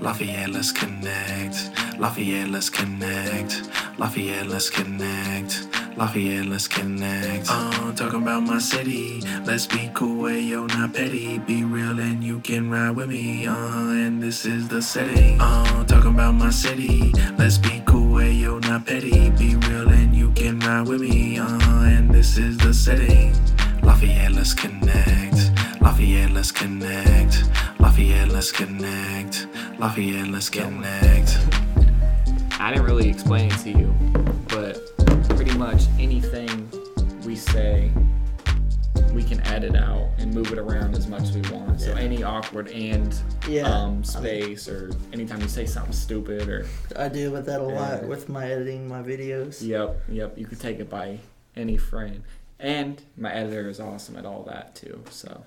Lafayette, let's connect. Lafayette, let's connect. Lafayette, let's connect. Lafayette, let's connect. Uh, talking about my city. Let's be cool, way yo, not petty. Be real and you can ride with me. Uh, and this is the setting. Uh, talking about my city. Let's be cool, way yo, not petty. Be real and you can ride with me. Uh, and this is the setting. Lafayette, let's connect. Lafayette, let's connect. Lafayette, let's connect. Lafayette, let's connect. I didn't really explain it to you, say, we can edit out and move it around as much as we want. So Yeah. any awkward and Yeah, um, I space, or anytime you say something stupid, or I deal with that a lot Yeah. with my editing my videos. yep, yep, you could take it by any frame. And my editor is awesome at all that too. So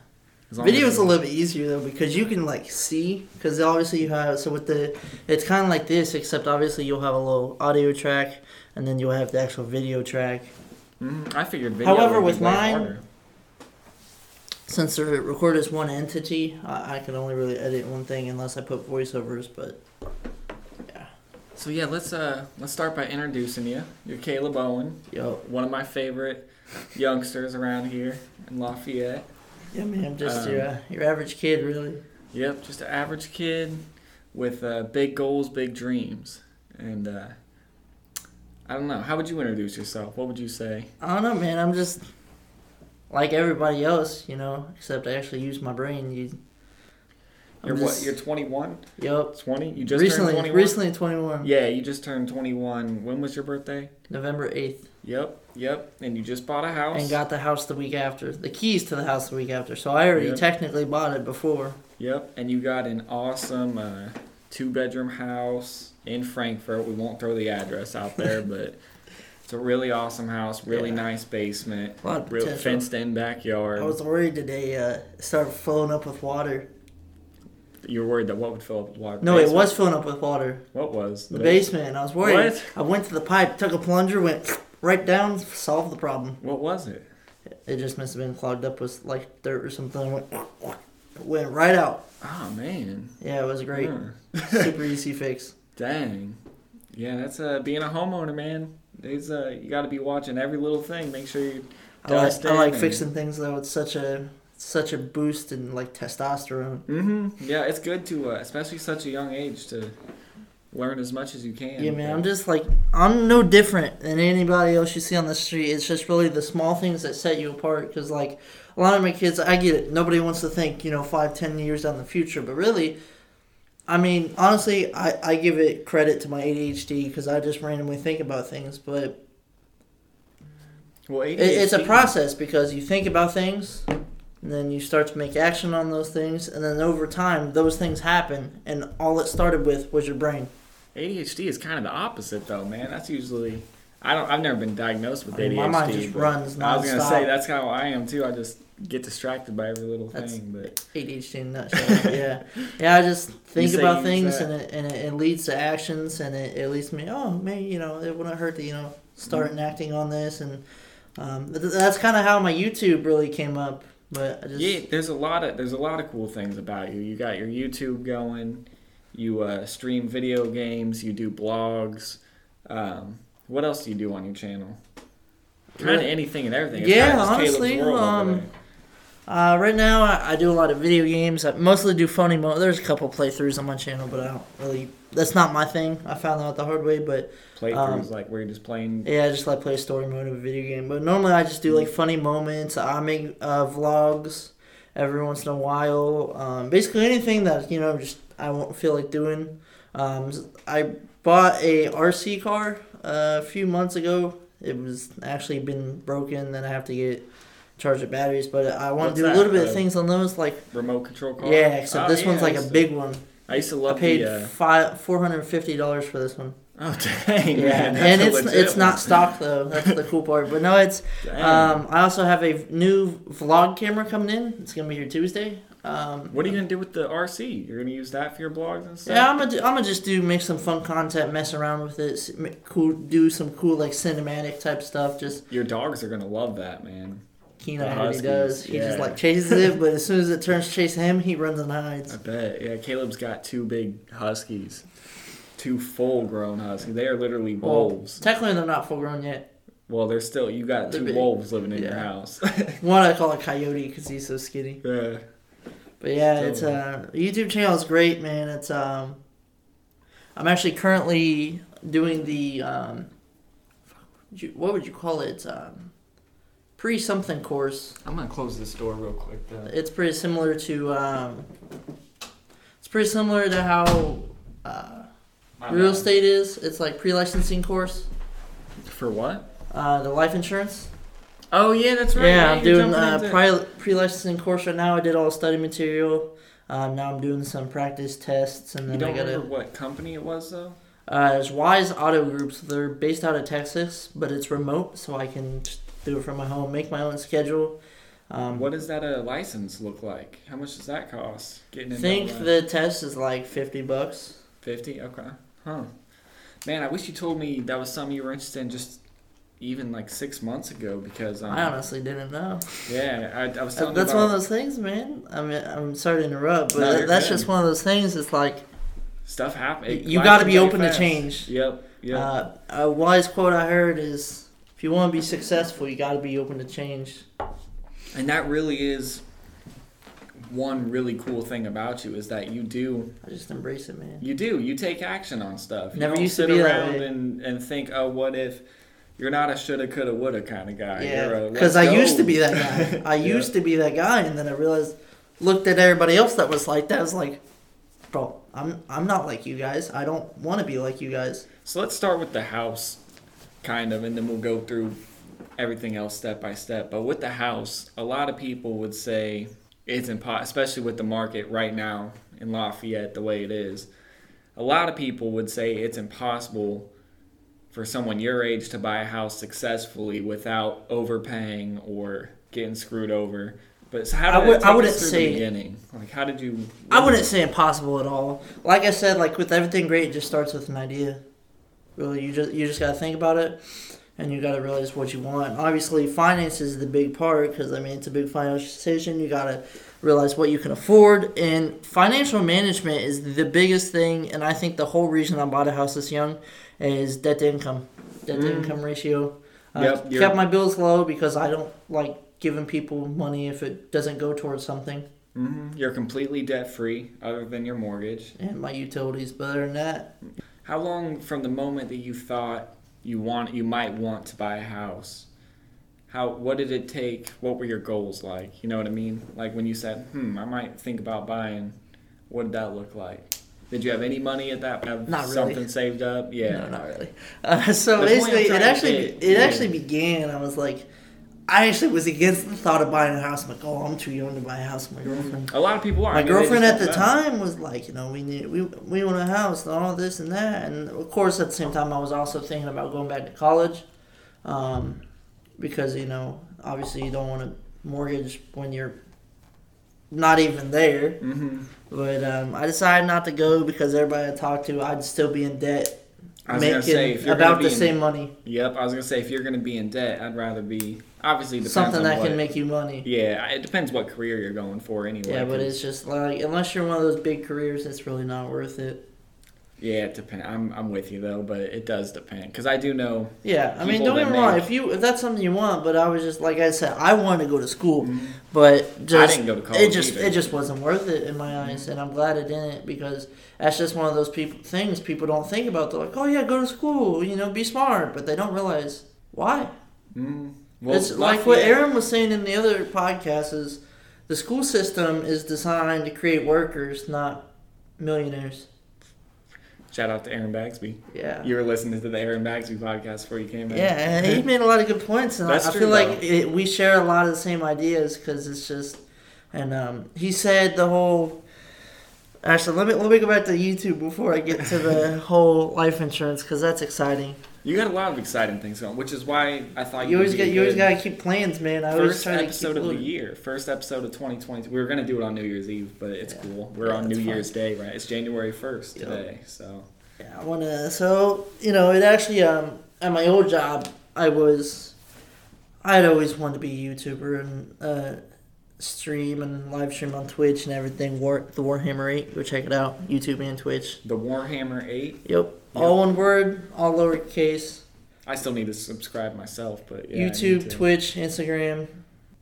Video is a little bit easier though because you can like see because obviously you have so with the it's kind of like this except obviously you'll have a little audio track and then you'll have the actual video track. Mhm, I figured video. However, would be with way mine- harder. Since they're recorded as one entity, I, I can only really edit one thing unless I put voiceovers. But yeah, So yeah, let's uh let's start by introducing you. You're Caleb Owen, yo, one of my favorite youngsters around here in Lafayette. yeah, man, I'm just Um, your uh, your average kid, really. Yep, just an average kid with uh, big goals, big dreams, and uh, I don't know. How would you introduce yourself? What would you say? I don't know, man. I'm just like everybody else, you know, except I actually use my brain. You, I'm You're just- what? You're 21, Yep. 20. You just recently, turned 21. recently 21. Yeah, you just turned 21. When was your birthday? November 8th. Yep, yep. And you just bought a house. And got the house the week after. The keys to the house the week after. So I already Yeah. technically bought it before. Yep, and you got an awesome uh, two bedroom house in Frankfort. We won't throw the address out there, but it's a really awesome house, really Yeah. nice basement, A lot of real potential. fenced in backyard. I was worried today uh, it started filling up with water. you were worried that what would fill up with water? No, it was filling up with water. What was? The basement. And I was worried. What? I went to the pipe, took a plunger, went right down, solved the problem. What was it? It just must have been clogged up with like dirt or something. Went, went right out. Oh man. Yeah, it was great. Huh. Super easy fix. Dang. Yeah, that's uh, being a homeowner, man. There's uh, you got to be watching every little thing. Make sure you I like, I like fixing things though. It's such a such a boost in like testosterone. Mm-hmm. Yeah, it's good to, uh, especially such a young age, to learn as much as you can. Yeah, man. I'm just like I'm no different than anybody else you see on the street. It's just really the small things that set you apart. Because like a lot of my kids, I get it. Nobody wants to think you know five, ten years down the future, but really. I mean, honestly, I, I give it credit to my ADHD because I just randomly think about things. But well, it, it's a process because you think about things, and then you start to make action on those things, and then over time, those things happen, and all it started with was your brain. ADHD is kind of the opposite, though, man. That's usually I don't. I've never been diagnosed with I mean, ADHD. my mind just runs I was gonna say that's how I am too. I just get distracted by every little That's- thing. But ADHD in a nutshell. yeah, yeah. I just think about things, and it and it, it leads to actions, and it, it leads me. Oh, maybe you know it wouldn't hurt to you know start Mm-hmm. enacting on this, and um, th- that's kind of how my YouTube really came up. But I just yeah, there's a lot of there's a lot of cool things about you. You got your YouTube going. You uh, stream video games. You do blogs. Um, what else do you do on your channel? Kind of anything and everything. It's Yeah, kinda just Caleb's honestly, world over um, there. Uh, right now, I, I do a lot of video games. I mostly do funny mo. There's a couple playthroughs on my channel, but I don't really. That's not my thing. I found that out the hard way. But playthroughs um, like where you're just playing. yeah, I just like play story mode of a video game. But normally, I just do like funny moments. I make uh, vlogs every once in a while. Um, basically, anything that you know, just I won't feel like doing. Um, I bought a RC car a few months ago. It was actually been broken. Then I have to get charge the batteries. But I want to do a little bit uh, of things on those, like remote control car. yeah. Except Oh, this yeah, one's like a to- big one. I used to I love paid the. Uh, five four hundred and fifty dollars for this one. oh dang! Yeah, man, and it's it's not stock though. That's the cool part. But no, it's um. I also have a new vlog camera coming in. It's gonna be here Tuesday. Um, What are you gonna do with the RC? You're gonna use that for your blogs and stuff. yeah, I'm gonna do, I'm gonna just do make some fun content, mess around with it, make cool, do some cool like cinematic type stuff. Just Your dogs are gonna love that, man. Keno The how he Huskies, does. He just like chases it, but as soon as it turns to chase him, he runs and hides. I bet. Yeah, Caleb's got two big huskies, two full-grown huskies. They are literally Well, wolves. technically, they're not full grown yet. Well, they're still. You got They're two big. wolves living in your Yeah. house. One I call a coyote because he's so skinny. yeah. But yeah, it's uh YouTube channel is great, man. It's um I'm actually currently doing the um what would you call it? Um pre something course. I'm gonna close this door real quick though. It's pretty similar to um it's pretty similar to how uh, real estate is. It's like pre licensing course. For what? Uh, the life insurance. Oh yeah, that's right. Yeah, I'm doing jumping uh, into- pre pre licensing course right now. I did all the study material. Um, now I'm doing some practice tests, and You then don't I gotta. remember what company it was though? Uh, it's Wise Auto Groups. They're based out of Texas, but it's remote, so I can just do it from my home, make my own schedule. Um, What does that uh, license look like? How much does that cost? Getting I into think the test is like fifty bucks. fifty. Okay. Huh. Man, I wish you told me that was something you were interested in just even like six months ago because um, I honestly didn't know. yeah, I, I was telling That's you one of those things, man. I mean, I'm sorry to interrupt, but No, that's good. just one of those things. It's like stuff happens. you got to be open to change. Yep. Yep. Uh, a wise quote I heard is, "If you want to be successful, you got to be open to change." and that really is one really cool thing about you is that you do I just embrace it, man. You do. You take action on stuff. You Never don't used to sit be that around and, and think, oh, what if you're not a shoulda, coulda, woulda kind of guy. You're Yeah, because I go." used to be that guy. I Yeah. used to be that guy, and then I realized, looked at everybody else that was like that. I was like, bro, I'm I'm not like you guys. I don't want to be like you guys. So let's start with the house, kind of, and then we'll go through everything else step by step. But with the house, a lot of people would say it's impossible, especially with the market right now in Lafayette the way it is. A lot of people would say it's impossible for someone your age to buy a house successfully without overpaying or getting screwed over. But so how I did would- it I wouldn't say- the beginning? Like, how did you? I wouldn't say impossible at all. Like I said, like with everything great, it just starts with an idea. Really, you just you just gotta think about it, and you gotta realize what you want. Obviously, finance is the big part because I mean it's a big financial decision. You gotta realize what you can afford, and financial management is the biggest thing. And I think the whole reason I bought a house this young is debt to income, debt to Mm. income ratio. I Yep, kept my bills low because I don't like giving people money if it doesn't go towards something. Mm-hmm. You're completely debt free, other than your mortgage. and my utilities. But other than that, How long from the moment that you thought you want you might want to buy a house? How what did it take? What were your goals like? You know what I mean? Like when you said, "Hmm, I might think about buying." What did that look like? Did you have any money at that? Have Not really. something saved up? Yeah. no, not really. Uh, so The basically, it actually get- it yeah. actually began. I was like, I actually was against the thought of buying a house. I'm like, oh, I'm too young to buy a house. with My girlfriend. A lot of people are. I My mean, girlfriend at the time was like, you know, we need we we want a house and all this and that, and of course at the same time I was also thinking about going back to college, um, because you know obviously you don't want to mortgage when you're not even there. Mhm. But um, I decided not to go because everybody I talked to, I'd still be in debt, I was making gonna say if you're about the in- same money. Yep, I was gonna say if you're gonna be in debt, I'd rather be obviously Something that what, can make you money. Yeah, it depends what career you're going for anyway. Yeah, but it's just like unless you're one of those big careers, it's really not worth it. Yeah, it depends. I'm I'm with you though, but it does depend because I do know. Yeah, I mean, don't get me wrong. If you if that's something you want, but I was just like I said, I wanted to go to school, but just I didn't go to college it just either. it just wasn't worth it in my eyes, and I'm glad it didn't because that's just one of those people things people don't think about. They're like, oh yeah, go to school, you know, be smart, but they don't realize why. Mm, well, it's like what Lafayette- Aaron was saying in the other podcast is the school system is designed to create workers, not millionaires. Shout out to Aaron Bagsby. Yeah. You were listening to the Aaron Bagsby podcast before you came in. Yeah, and he made a lot of good points, and I, true, feel like it, we share a lot of the same ideas because it's just, and um, he said the whole. Actually, let me let me go back to YouTube before I get to the whole life insurance because that's exciting. You got a lot of exciting things going, which is why I thought You always got you always gotta keep plans, man. I always first try to episode keep of the year, first episode of 2020. We were gonna do it on New Year's Eve, but it's Yeah. cool. We're Yeah, on New fine. Year's Day, right? It's January 1st Yep. today, so Yeah, I wanna. So you know, it actually um at my old job, I was, I'd always wanted to be a YouTuber and uh, stream and live stream on Twitch and everything. War the Warhammer Eight, go check it out, YouTube and Twitch. the Warhammer 8. Yep, all one word, all lowercase. I still need to subscribe myself, but yeah, YouTube. Twitch, Instagram,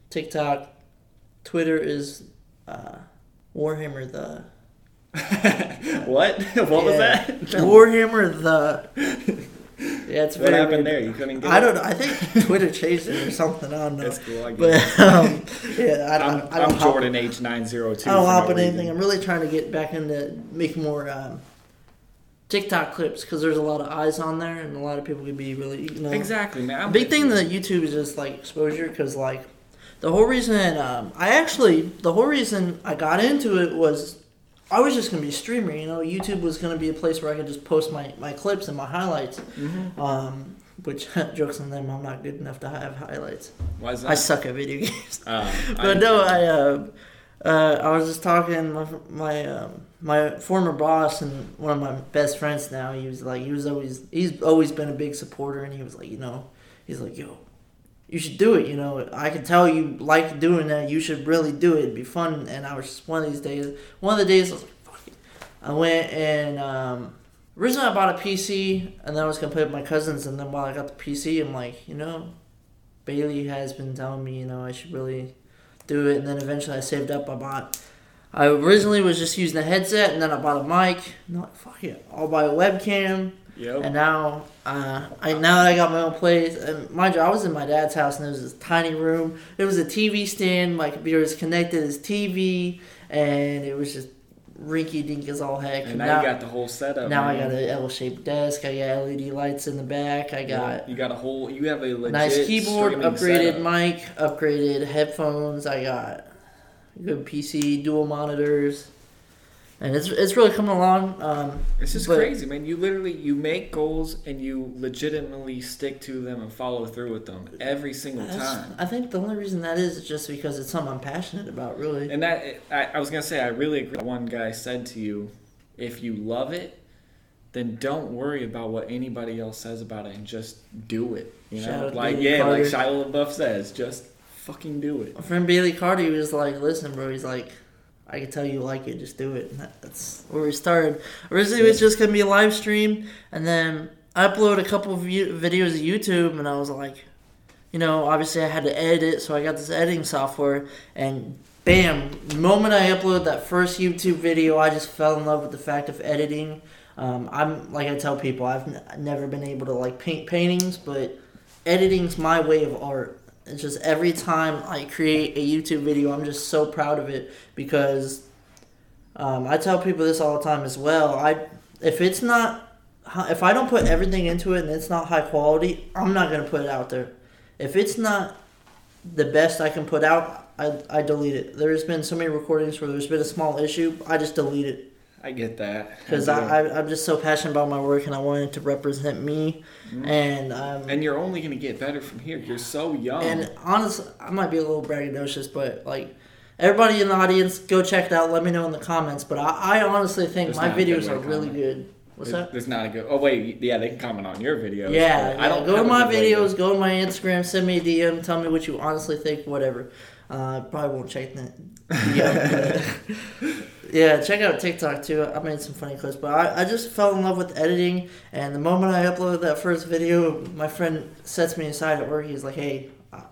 TikTok, Twitter is uh, Warhammer the what? What was Yeah. that? Warhammer the. Yeah, it's What very happened weird. there? You couldn't get I it? don't know. I think Twitter changed it or something. I don't know. That's cool. I get But um, yeah, I don't. I'm, I don't I'm hop, Jordan H902. I don't hop no anything. I'm really trying to get back into making more um, TikTok clips because there's a lot of eyes on there and a lot of people could be really you know. Exactly, man. I'm big thing that YouTube is just like exposure because like the whole reason um, I actually the whole reason I got into it was I was just gonna be a streamer. You know, YouTube was gonna be a place where I could just post my, my clips and my highlights. Mhm. Um, which jokes on them, I'm not good enough to have highlights. Why is that? I suck at video games. Uh, But no, I uh, uh, I was just talking my my um, my former boss and one of my best friends now. He was like, he was always he's always been a big supporter, and he was like, you know, he's like, yo, you should do it. You know, I can tell you like doing that. You should really do it. It'd be fun. And I was just one of these days. One of the days I was like, fuck it. I went and um, originally I bought a PC, and then I was gonna play with my cousins. And then while I got the PC, I'm like, you know, Bailey has been telling me, you know, I should really do it. And then eventually I saved up. I bought. I originally was just using a headset, and then I bought a mic. And like, fuck it, I'll buy a webcam. Yep. And now, uh, I now that I got my own place, and mind you, I was in my dad's house, and there was this tiny room. There was a TV stand. My computer was connected as TV, and it was just rinky dink as all heck. and now, you got the whole setup. now I got an L-shaped desk. I got LED lights in the back. I got You got a whole. You have a legit nice keyboard, upgraded setup. mic, upgraded headphones. I got good PC, dual monitors, and it's it's really coming along. Um, It's just but- crazy, man. You literally you make goals and you legitimately stick to them and follow through with them every single time. I think the only reason that is is just because it's something I'm passionate about, really. And that I, I was gonna say, I really agree. One guy said to you, if you love it, then don't worry about what anybody else says about it and just do it. You know, out to like yeah, like Shia LaBeouf says, just fucking do it. My friend Bailey Carter was like, "Listen, bro," he's like, "I can tell you like it, just do it." And that, that's where we started. Originally, it was just gonna be a live stream, and then I upload a couple of videos to YouTube, and I was like, you know, obviously I had to edit it, so I got this editing software, and bam, the moment I uploaded that first YouTube video, I just fell in love with the fact of editing. Um, I'm like I tell people, I've n- never been able to like paint paintings, but editing's my way of art. It's just every time I create a YouTube video, I'm just so proud of it because um, I tell people this all the time as well. I if it's not if I don't put everything into it and it's not high quality, I'm not gonna put it out there. If it's not the best I can put out, I, I delete it. There's been so many recordings where there's been a small issue, I just delete it I get that because. I, I I'm just so passionate about my work and I wanted to represent me. And um, and you're only gonna get better from here. You're so young. and honestly, I might be a little braggadocious, but like everybody in the audience, go check it out. Let me know in the comments. But I, I honestly think There's my not a good videos are really good. What's There's- that? There's not a good. Oh wait, yeah, they can comment on your videos. Yeah, but I don't go to my videos, go to my Instagram, send me a DM, tell me what you honestly think, whatever. Uh, probably won't check that. But- yeah, check out TikTok too. I made some funny clips, but I, I just fell in love with editing. And the moment I uploaded that first video, my friend sets me aside at work. He's like, "Hey,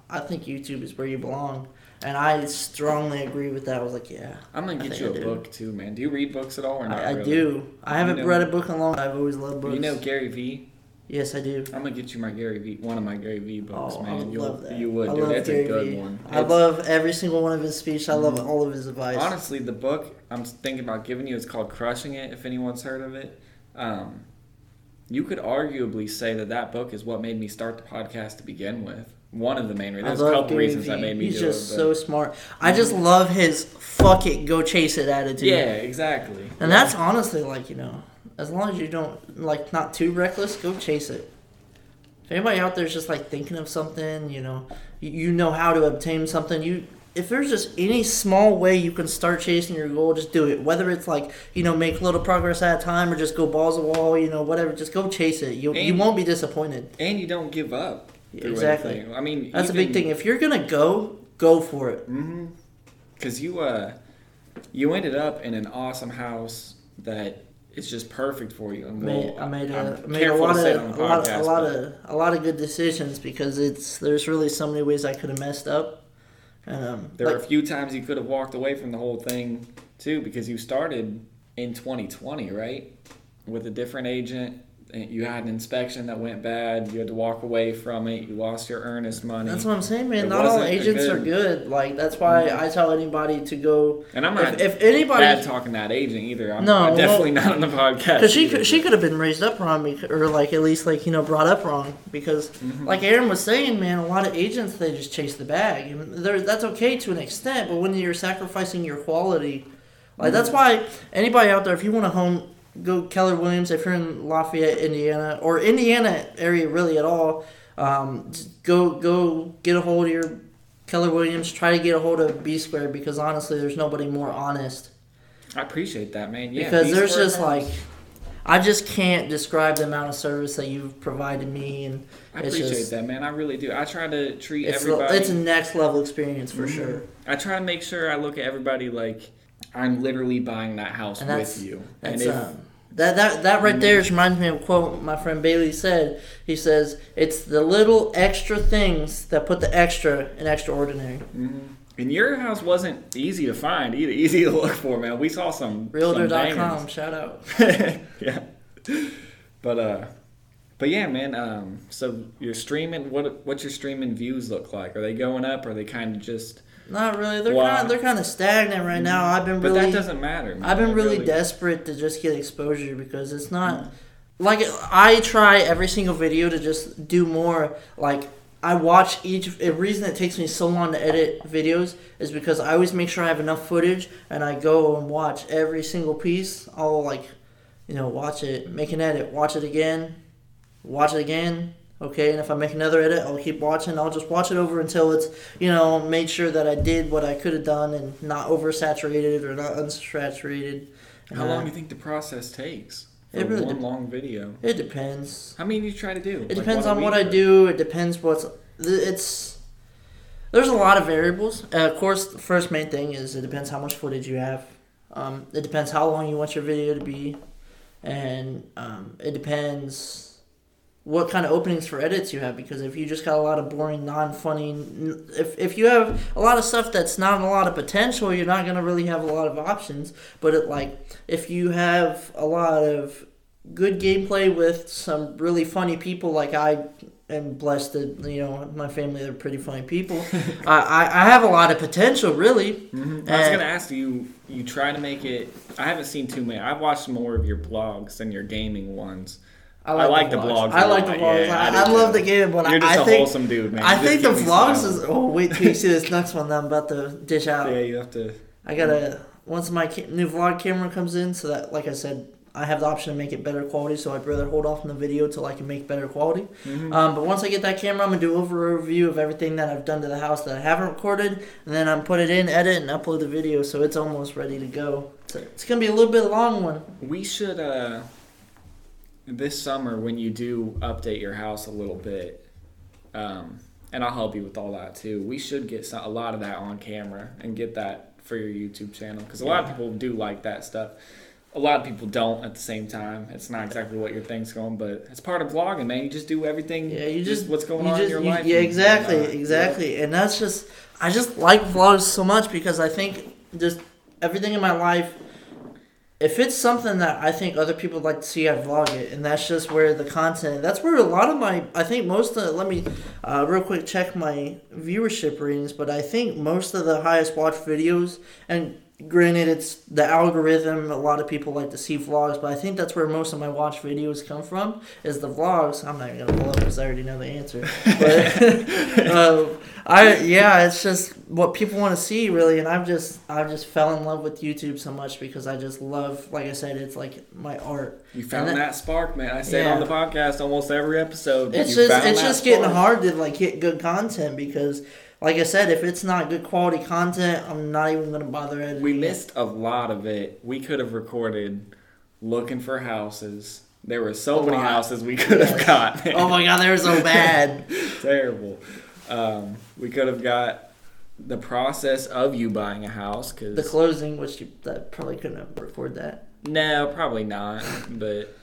I, think YouTube is where you belong," and I strongly agree with that. I was like, "Yeah." I'm gonna get you a book too, man. Do you read books at all or not? I, I really? do. I haven't know- read a book in a long. time. I've always loved books. You know Gary Vee. Yes, I do. I'm gonna get you my Gary Vee, one of my Gary Vee books, Oh, man. I would You'll, love that. You would, I dude. love That's Gary a good Vee. one. I It's- love every single one of his speech. I love Mhm. all of his advice. Honestly, the book I'm thinking about giving you is called Crushing It. If anyone's heard of it, um, you could arguably say that that book is what made me start the podcast to begin with. One of the main reasons. There's a couple Gary reasons that made me He's do just it. so smart. I just love his fuck it, go chase it attitude. yeah, exactly. And that's honestly like, you know, as long as you don't, like, not too reckless, go chase it. if anybody out there is just like thinking of something, you know, you, you know how to obtain something, you if there's just any small way you can start chasing your goal, just do it. Whether it's like you know make little progress at a time or just go balls of wall, you know whatever, just go chase it. You you won't be disappointed. And you don't give up. Exactly. anything. I mean, That's a big thing. If you're gonna go, go for it. Mm-hmm. Because you uh, you ended up in an awesome house that is just perfect for you. And Made, I made I'm a made a lot of on a lot, a lot of a lot of good decisions because it's there's really so many ways I could have messed up. Um, There like, were a few times you could have walked away from the whole thing too, because you started in 2020, right? With a different agent, you had an inspection that went bad. You had to walk away from it. You lost your earnest money. That's what I'm saying, man. It Not all agents good- are good. Like that's why Mhm. I tell anybody to go. and I'm not If, if anybody, bad talking that agent either. I'm, No, I'm well- definitely not on the podcast. because she could, she could have been raised up wrong, or like at least like you know brought up wrong. Because Mhm. like Aaron was saying, man, a lot of agents they just chase the bag, and there that's okay to an extent. But when you're sacrificing your quality, like that's why anybody out there, if you want to home, go Keller Williams. If you're in Lafayette, Indiana, or Indiana area really at all, um, go go get a hold of your Keller Williams. Try to get a hold of B Square because honestly, there's nobody more honest. I appreciate that, man. Yeah, because there's just like, I just can't describe the amount of service that you've provided me, and I it's appreciate just- that, man. I really do. I try to treat it's everybody. it's a next level experience for Mhm. sure. I try to make sure I look at everybody like I'm literally buying that house And with you. And if um, that that that right there just reminds me of a quote my friend Bailey said. He says, "It's the little extra things that put the extra in extraordinary." Mhm. and your house wasn't easy to find either, easy to look for, man. We saw some some Realtor.com, shout out. yeah, but uh, but yeah, man. Um, so you're streaming. What what's your streaming views look like? Are they going up? Or are they kind of just? Not really. They're Wow. kind of they're kind of stagnant right now. Mm. I've been really. But really that doesn't matter. Man. I've been It really, desperate to just get exposure because it's not mm. like I try every single video to just do more. Like I watch each. The reason it takes me so long to edit videos is because I always make sure I have enough footage and I go and watch every single piece. I'll like, you know, watch it, make an edit, watch it again, watch it again. Okay, and if I make another edit, I'll keep watching. I'll just watch it over until it's, you know, made sure that I did what I could have done and not oversaturated or not unsaturated. How Uh, long do you think the process takes It really one dep- long video? It depends. How many do you try to do? It Like depends on what week I do. It depends what's. It's. There's a lot of variables. Uh, of course, the first main thing is it depends how much footage you have. Um, it depends how long you want your video to be, and um, it depends what kind of openings for edits you have. Because if you just got a lot of boring, non-funny, if if you have a lot of stuff that's not a lot of potential, you're not gonna really have a lot of options. But it like if you have a lot of good gameplay with some really funny people like I am blessed that you know my family they're pretty funny people. I, I have a lot of potential really. Mhm. I was gonna ask you. You try to make it. I haven't seen too many. I've watched more of your blogs than your gaming ones. I like the vlogs I like the vlogs. yeah, I I, I, love the game, but You're just I a think wholesome dude, man. I just think the vlogs is. Oh wait till you see this next one that I'm about to dish out. Yeah, you have to. I gotta once my ca- new vlog camera comes in, so that like I said, I have the option to make it better quality. So I'd rather hold off on the video till I can make better quality. Mhm. Um, but once I get that camera, I'm gonna do over a review of everything that I've done to the house that I haven't recorded, and then I'm put it in, edit, and upload the video, so it's almost ready to go. So it's gonna be a little bit long one. We should uh this summer when you do update your house a little bit, um, and I'll help you with all that too. We should get some, a lot of that on camera and get that for your YouTube channel because a lot of people do like that stuff. A lot of people don't at the same time. It's not exactly what your thing's going, but it's part of vlogging, man. You just do everything. Yeah, you just what's going on just- in your you- life. Yeah, and exactly, whatnot. exactly, and that's just I just like vlogs so much because I think just everything in my life. If it's something that I think other people like to see, I vlog it, and that's just where the content. That's where a lot of my. I think most of. Let me, uh, real quick check my viewership ratings, but I think most of the highest watched videos, and granted, it's the algorithm. A lot of people like to see vlogs, but I think that's where most of my watch videos come from. Is the vlogs? I'm not even gonna pull up because I already know the answer. But uh, I yeah, it's just what people want to see really, and I've just I've just fell in love with YouTube so much because I just love, like I said, it's like my art. You found And that, spark, man. I say it on the podcast almost every episode. It's just it's that just getting hard to like hit good content because, like I said, if it's not good quality content, I'm not even gonna bother editing. We missed a lot of it. We could have recorded looking for houses. There were so A many lot. houses we could have Yes. got. Oh my god, they're so bad. terrible. Um, we could have got the process of you buying a house because the closing, which you that probably couldn't have record that. no, probably not. But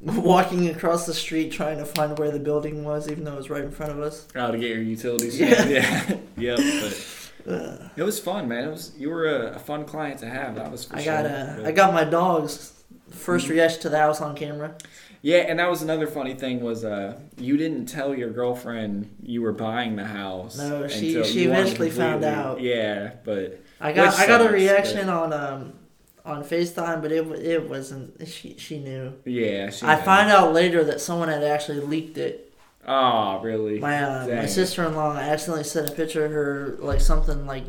Walking across the street trying to find where the building was, even though it was right in front of us. how to get your utilities? Yeah. yeah, yep. But Ugh. it was fun, man. It was you were a, a fun client to have. That was I sure. got uh, But- got my dog's 1st Mm-hmm. reaction to the house on camera. Yeah, and that was another funny thing was uh, you didn't tell your girlfriend you were buying the house. No, she- she eventually found out. Yeah, but I got I got a reaction on um on FaceTime, but it it wasn't. She she knew. yeah, she. I find out later that someone had actually leaked it. Oh, really? My uh, my sister in law accidentally sent a picture of her like something like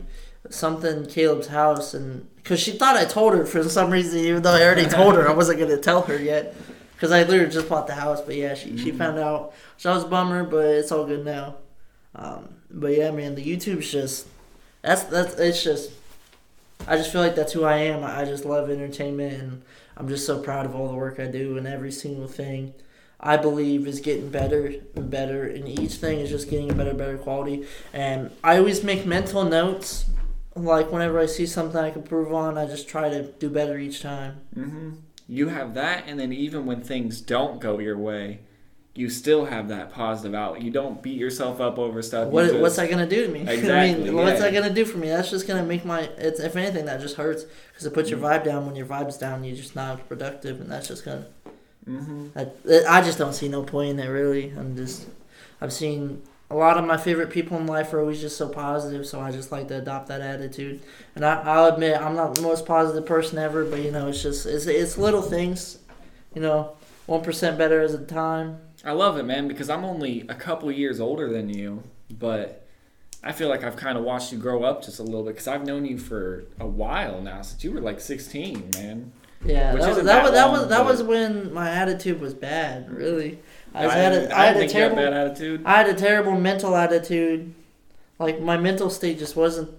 something Caleb's house, and because she thought I told her for some reason, even though I already told her, I wasn't gonna tell her yet. Because I literally just bought the house, but yeah, she, she Mhm. found out. So I was a bummer, but it's all good now. Um, but yeah, man, the YouTube's just that's that's it's just I just feel like that's who I am. I just love entertainment, and I'm just so proud of all the work I do and every single thing. I believe is getting better and better, and each thing is just getting a better, better quality. And I always make mental notes, like whenever I see something I can improve on, I just try to do better each time. hmm You have that, and then even when things don't go your way, you still have that positive outlet. You don't beat yourself up over stuff. What just- what's that gonna do to me? I Exactly, mean, what's that gonna do for me? That's just gonna make my. It's if anything, that just hurts because it puts your vibe down. When your vibe's down, you're just not productive, and that's just gonna. Mhm. I, I just don't see no point in it really. I'm just I've seen a lot of my favorite people in life are always just so positive, so I just like to adopt that attitude. And I, I'll admit I'm not the most positive person ever, but you know it's just it's it's little things, you know, one percent better as a time. I love it, man, because I'm only a couple years older than you, but I feel like I've kind of watched you grow up just a little bit because I've known you for a while now, since you were like 16, man. Yeah, Which that was that, that was that was that was when my attitude was bad. Really, I, was I, had I, a, I had a think you have terrible bad attitude. I had a terrible mental attitude. Like my mental state just wasn't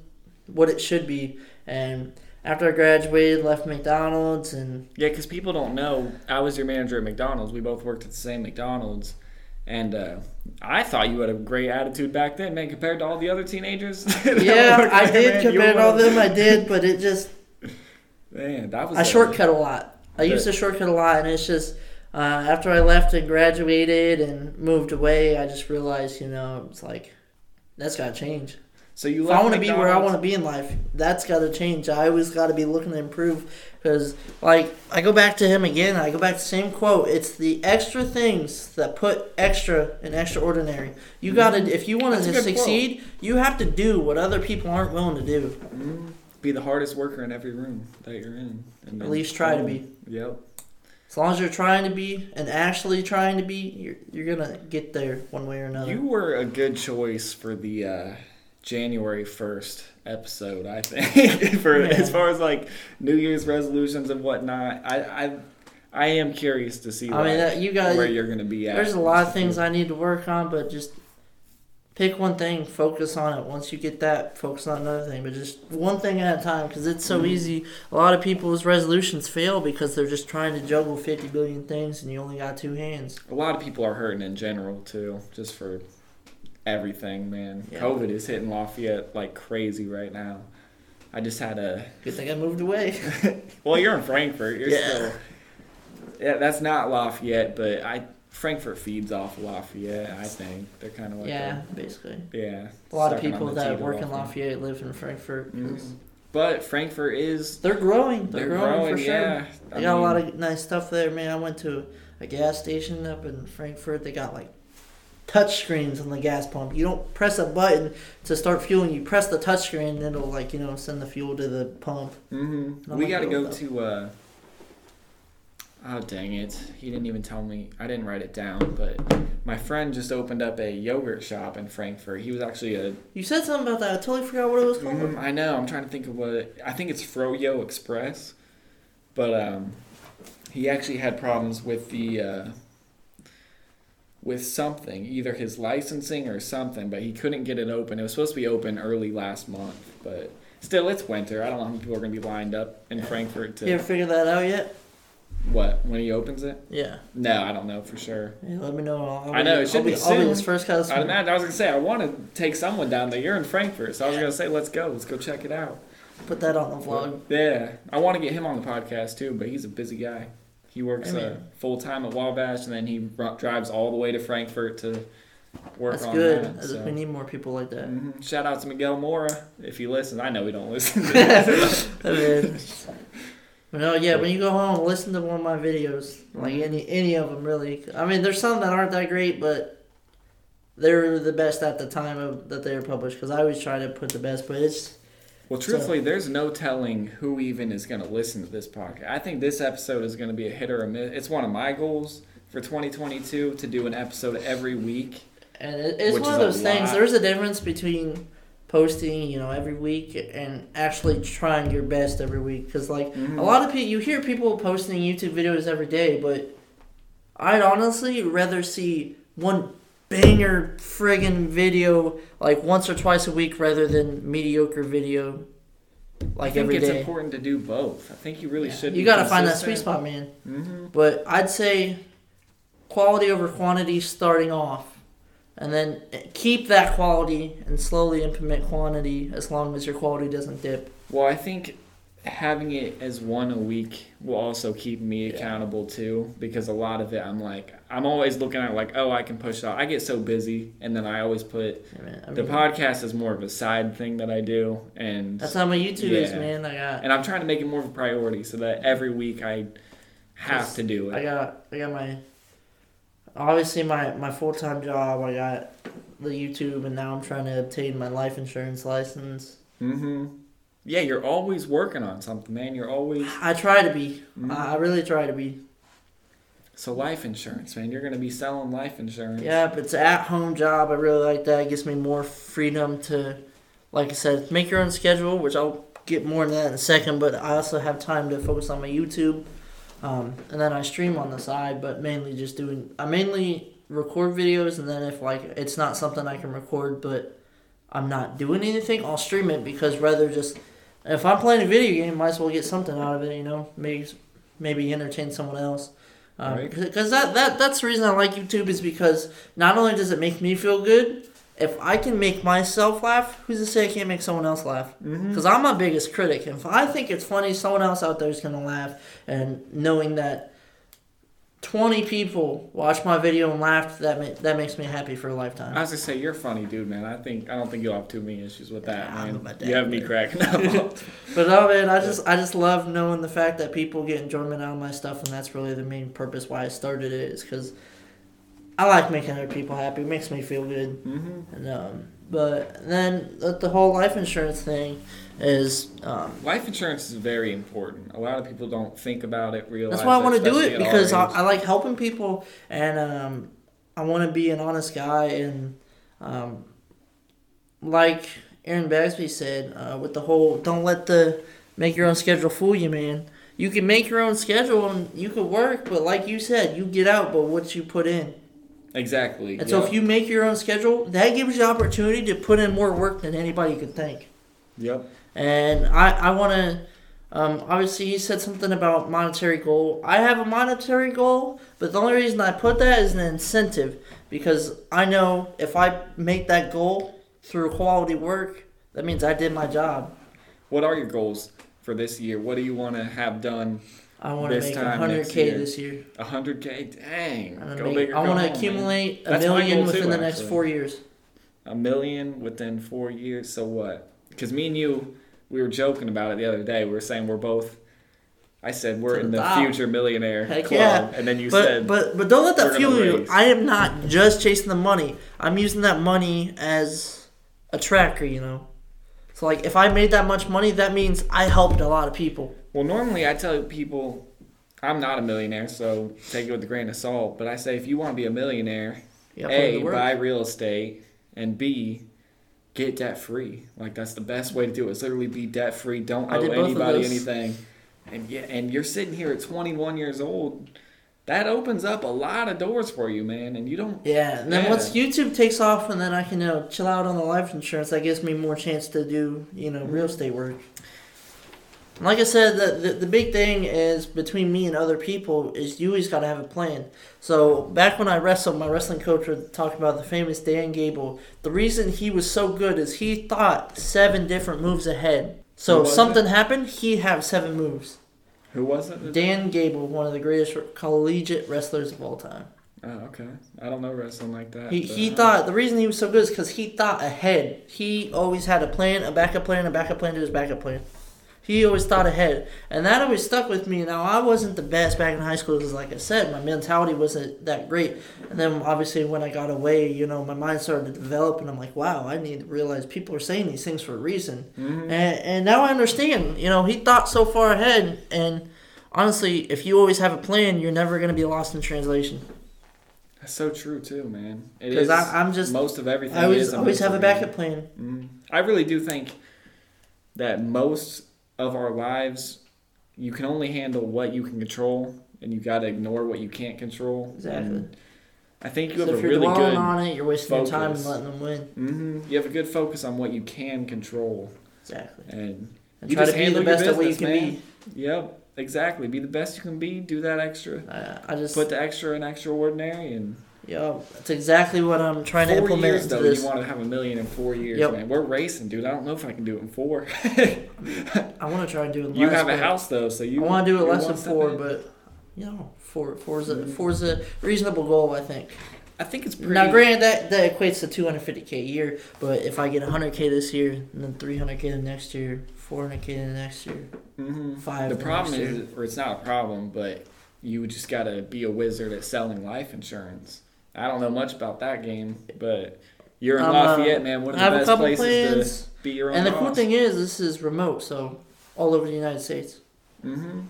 what it should be. And after I graduated, left McDonald's, and Yeah, because people don't know. I was your manager at McDonald's. We both worked at the same McDonald's. And uh, I thought you had a great attitude back then, man, compared to all the other teenagers. yeah, I there, did man. Compared to all them. I did, but it just Man, that was I a- shortcut a lot. I used to shortcut a lot, and it's just uh, after I left and graduated and moved away, I just realized, you know, it's like that's got to change. So you If I want to be where I want to be in life, that's got to change. I always got to be looking to improve because, like, I go back to him again. I go back to the same quote. It's the extra things that put extra in extraordinary. You got to, if you want to good quote. succeed, you have to do what other people aren't willing to do. Mm, be the hardest worker in every room that you're in. And At least try to be. Yep. As long as you're trying to be and actually trying to be, you're, you're gonna get there one way or another. You were a good choice for the uh, January first episode. I think for Yeah. as far as like New Year's resolutions and whatnot. I I, I am curious to see. I mean, like, that, you got where you're gonna be at. There's a lot of things I need to work on, but just pick one thing, focus on it. Once you get that, focus on another thing, but just one thing at a time because it's so Mhm. easy. A lot of people's resolutions fail because they're just trying to juggle 50 billion things and you only got two hands. A lot of people are hurting in general too, just for everything, man. Yeah. COVID is hitting Lafayette like crazy right now. I just had a Good thing I moved away. well, you're in Frankfort. You're Yeah. still yeah. That's not Lafayette, but I Frankfort feeds off Lafayette. I think they're kind of like yeah, basically. yeah. A lot of people that work in. Lafayette live in Frankfort. Mhm. But Frankfort is They're growing. They're, they're, growing, growing. for sure. yeah, They got a lot of nice stuff there, man. I went to a gas station up in Frankfort. They got like touch screens on the gas pump. You don't press a button to start fueling. You press the touch screen, and it'll like you know send the fuel to the pump. Mm-hmm. We like, got to oh, go to. Uh, oh dang it! He didn't even tell me. I didn't write it down, but my friend just opened up a yogurt shop in Frankfort. He was actually a. You said something about that. I totally forgot what it was called. Mhm, I know. I'm trying to think of what. It, I think it's Froyo Express, but um, he actually had problems with the. Uh, with something, either his licensing or something, but he couldn't get it open. It was supposed to be open early last month, but still, it's winter. I don't know how many people are going to be lined up in Frankfort to You ever figured that out yet? what when he opens it. Yeah. No, I don't know for sure. Yeah, let me know. I'll, I'll I know, it should I'll be be, I'll be soon. his first customer. I. I was gonna say I want to take someone down there. You're in Frankfort, so I was gonna say let's go. Let's go check it out. Put that on the vlog. Yeah, I want to get him on the podcast too, but he's a busy guy. He works I mean- uh, full time at Wabash, and then he r- drives all the way to Frankfort to work That's on good. that. As if so. We need more people like that. Mhm. Shout out to Miguel Mora if he listens. I know he don't listen. I mean, no, yeah. When you go home, listen to one of my videos, like Mm-hmm. any any of them really. I mean, there's some that aren't that great, but they're the best at the time of that they were published. Because I always try to put the best, but it's well, truthfully, there's no telling who even is going to listen to this podcast. I think this episode is going to be a hit or a miss. It's one of my goals for 2022 to do an episode every week. and it's one of those things. lot. There's a difference between posting, you know, every week and actually trying your best every week. Because like Mhm. a lot of people, you hear people posting YouTube videos every day, but I'd honestly rather see one banger friggin' video like once or twice a week rather than mediocre video like I think it's day. important to do both. I think you really Yeah. should. You gotta find that sweet spot, man. Mm-hmm. But I'd say quality over quantity starting off, and then keep that quality and slowly implement quantity as long as your quality doesn't dip. Well, I think having it as one a week will also keep me Yeah. accountable too, because a lot of it I'm like I'm always looking at like oh I can push it off. I get so busy, and then I always put I mean, the podcast is more of a side thing that I do, and that's how my YouTube is, man. I got, and I'm trying to make it more of a priority so that every week I have to do it. I got, I got my, obviously my my full time job. I got the YouTube, and now I'm trying to obtain my life insurance license. Mm-hmm. Yeah, you're always working on something, man. You're always I try to be. Mhm. I really try to be. so life insurance, man. You're gonna be selling life insurance. Yeah, but it's an at home job. I really like that. It gives me more freedom to, like I said, make your own schedule, which I'll get more into that in a second. But I also have time to focus on my YouTube. Um, and then I stream on the side, but mainly just doing, I mainly record videos. And then if like it's not something I can record, but I'm not doing anything, I'll stream it because rather just, if I'm playing a video game, might as well get something out of it, you know, maybe, maybe entertain someone else. Right. Because that, that that's the reason I like YouTube is because not only does it make me feel good, if I can make myself laugh, who's to say I can't make someone else laugh? Mm-hmm. Because I'm my biggest critic. If I think it's funny, someone else out there is gonna laugh, and knowing that twenty people watched my video and laughed, that ma- that makes me happy for a lifetime. I was gonna say you're funny dude, man. I think I don't think you'll have too many issues with that, Yeah, I don't know man. about You have me cracking up. But no, man, I just I just love knowing the fact that people get enjoyment out of my stuff, and that's really the main purpose why I started it. Is because I like making other people happy. It makes me feel good. mm-hmm. And, um, but then the, the whole life insurance thing is um, Life insurance is very important. A lot of people don't think about it. Realize that's why I want to do it because I. I like helping people and um, I want to be an honest guy and um, like Aaron Bagsby said uh, with the whole don't let the make your own schedule fool you, man. You can make your own schedule and you can work, but like you said, you get out, but what you put in. exactly. And so if you make your own schedule, that gives you opportunity to put in more work than anybody could think. Yep. And I, I want to, um, obviously, you said something about monetary goal. I have a monetary goal, but the only reason I put that is an incentive because I know if I make that goal through quality work, that means I did my job. What are your goals for this year? What do you want to have done? I want to This make time next 100K year. this year. hundred k. Dang. I Go big I want to home, man. accumulate a That's million within too, the next four years. A million within four years. So what? Because me and you, we were joking about it the other day. We were saying we're both I said we're in the top. future millionaire Heck club, yeah. and then you but said, but but don't let that fuel you. I am not just chasing the money. I'm using that money as a tracker. You know. So like, if I made that much money, that means I helped a lot of people. Well, normally I tell people I'm not a millionaire, so take it with a grain of salt. But I say if you want to be a millionaire, You gotta put in A, buy real estate, and B, get debt free. Like that's the best way to do it. Is literally be debt free. Don't I owe anybody anything. And yeah, and you're sitting here at 21 years old. That opens up a lot of doors for you, man. And you don't. Yeah, and then Yeah. once YouTube takes off, and then I can you know chill out on the life insurance, that gives me more chance to do you know real estate work. Like I said, the, the the big thing is between me and other people is you always got to have a plan. So back when I wrestled, my wrestling coach would talk about the famous Dan Gable. The reason he was so good is he thought seven different moves ahead. So if something happened, he'd have seven moves. Who was it? Dan Gable, one of the greatest collegiate wrestlers of all time. Oh, okay. I don't know wrestling like that. He, he thought the reason he was so good is because he thought ahead. He always had a plan, a backup plan, a backup plan to his backup plan. He always thought ahead, and that always stuck with me. Now I wasn't the best back in high school because, like I said, my mentality wasn't that great. And then obviously when I got away, you know, my mind started to develop, and I'm like, wow, I need to realize people are saying these things for a reason. Mhm. And, and now I understand. You know, he thought so far ahead, and honestly, if you always have a plan, you're never gonna be lost in translation. That's so true too, man. Because. I'm just most of everything. I always is always have a backup plan. Mm. I really do think that most of our lives, you can only handle what you can control, and you got to ignore what you can't control. Exactly. And I think you So have if a you're really dwelling good. on it, you're wasting your time and letting them win. Mm-hmm. You have a good focus on what you can control, Exactly. and And You try just to be handle the best at what you business, can man. yep, exactly. Be the best you can be. Do that extra. be. I, I just, Put the extra in extraordinary, and yeah, that's exactly what I'm trying to four implement years though. this. You want to have a million in four years, Yep. man. We're racing, dude. I don't know if I can do it in four. I want to try and do it. you less, have a house though, so you. I want to do it less than four, in. but you know, four, four is a Mhm. four is a reasonable goal. I think. I think it's pretty. Now, granted, that that equates to 250k a year, but if I get 100k this year, and then 300k the next year, 400k the next year, hmm five. The the problem is, or it's not a problem, but you just got to be a wizard at selling life insurance. I don't know much about that game, but you're in Um, Lafayette, man. One of the best places plans. to be your own And the cool thing is, this is remote, so all over the United States. hmm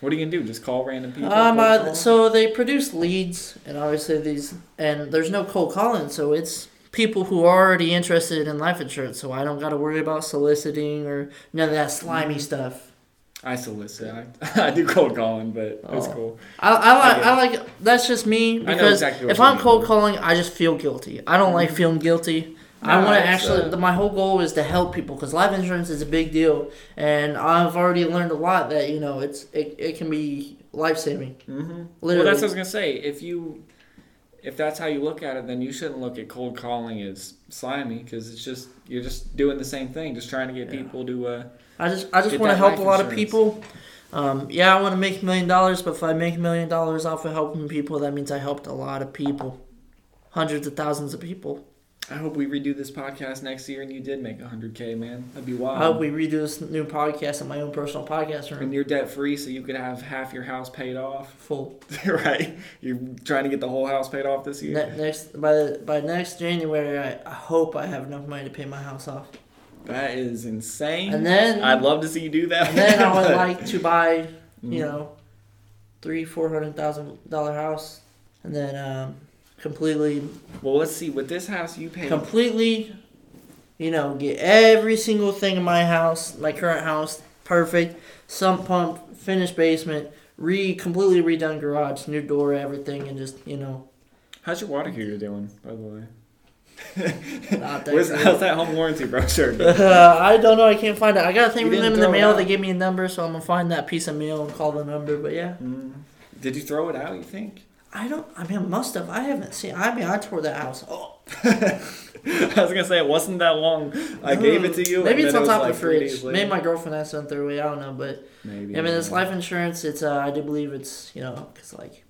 What are you gonna do? Just call random people? Um, uh, so they produce leads, and obviously these, and there's no cold calling, so it's people who are already interested in life insurance. So I don't got to worry about soliciting or none of that slimy Mm-hmm. stuff. I solicit. I, I do cold calling, but it's Oh. cool. I, I like, get I, like that's just me because exactly if I'm mean. cold calling, I just feel guilty. I don't like Mhm. feeling guilty. I want to actually. my whole goal is to help people because life insurance is a big deal, and I've already learned a lot that you know it's it, it can be life saving. hmm Well, that's what I was gonna say. If you, if that's how you look at it, then you shouldn't look at cold calling as slimy because it's just you're just doing the same thing, just trying to get Yeah. people to. Uh, I just I just want to help a lot of people. Um, yeah, I want to make a million dollars, but if I make a million dollars off of helping people, that means I helped a lot of people, hundreds of thousands of people. I hope we redo this podcast next year and you did make 100k, man. That'd be wild. I hope we redo this new podcast in my own personal podcast and room, you're debt free, so you could have half your house paid off. full. right? You're trying to get the whole house paid off this year. Ne- next by the, by next January, I, I hope I have enough money to pay my house off, That is insane. and then I'd love to see you do that. and then I would but- like to buy Mm. you know, three four hundred thousand dollar house, and then um, completely Well, let's see. With this house, you pay completely, you know, get every single thing in my house, my current house, perfect. Sump pump, finished basement, re completely redone garage, new door, everything, and just you know, How's your water heater doing, by the way? Where's, how's that home warranty brochure? Uh, I don't know. I can't find it. I got a thing You from them in the mail. They gave me a number, so I'm gonna find that piece of mail and call the number. But yeah, Mm. Did you throw it out? You think? I don't. I mean, I must have. I haven't seen. I mean, I tore that house. Oh, I was gonna say it wasn't that long. I gave it to you. Maybe it's on it top like of the fridge. Maybe my girlfriend has something through away. I don't know, but Maybe. I mean, it's life insurance. It's. Uh, I do believe it's. You know, cause like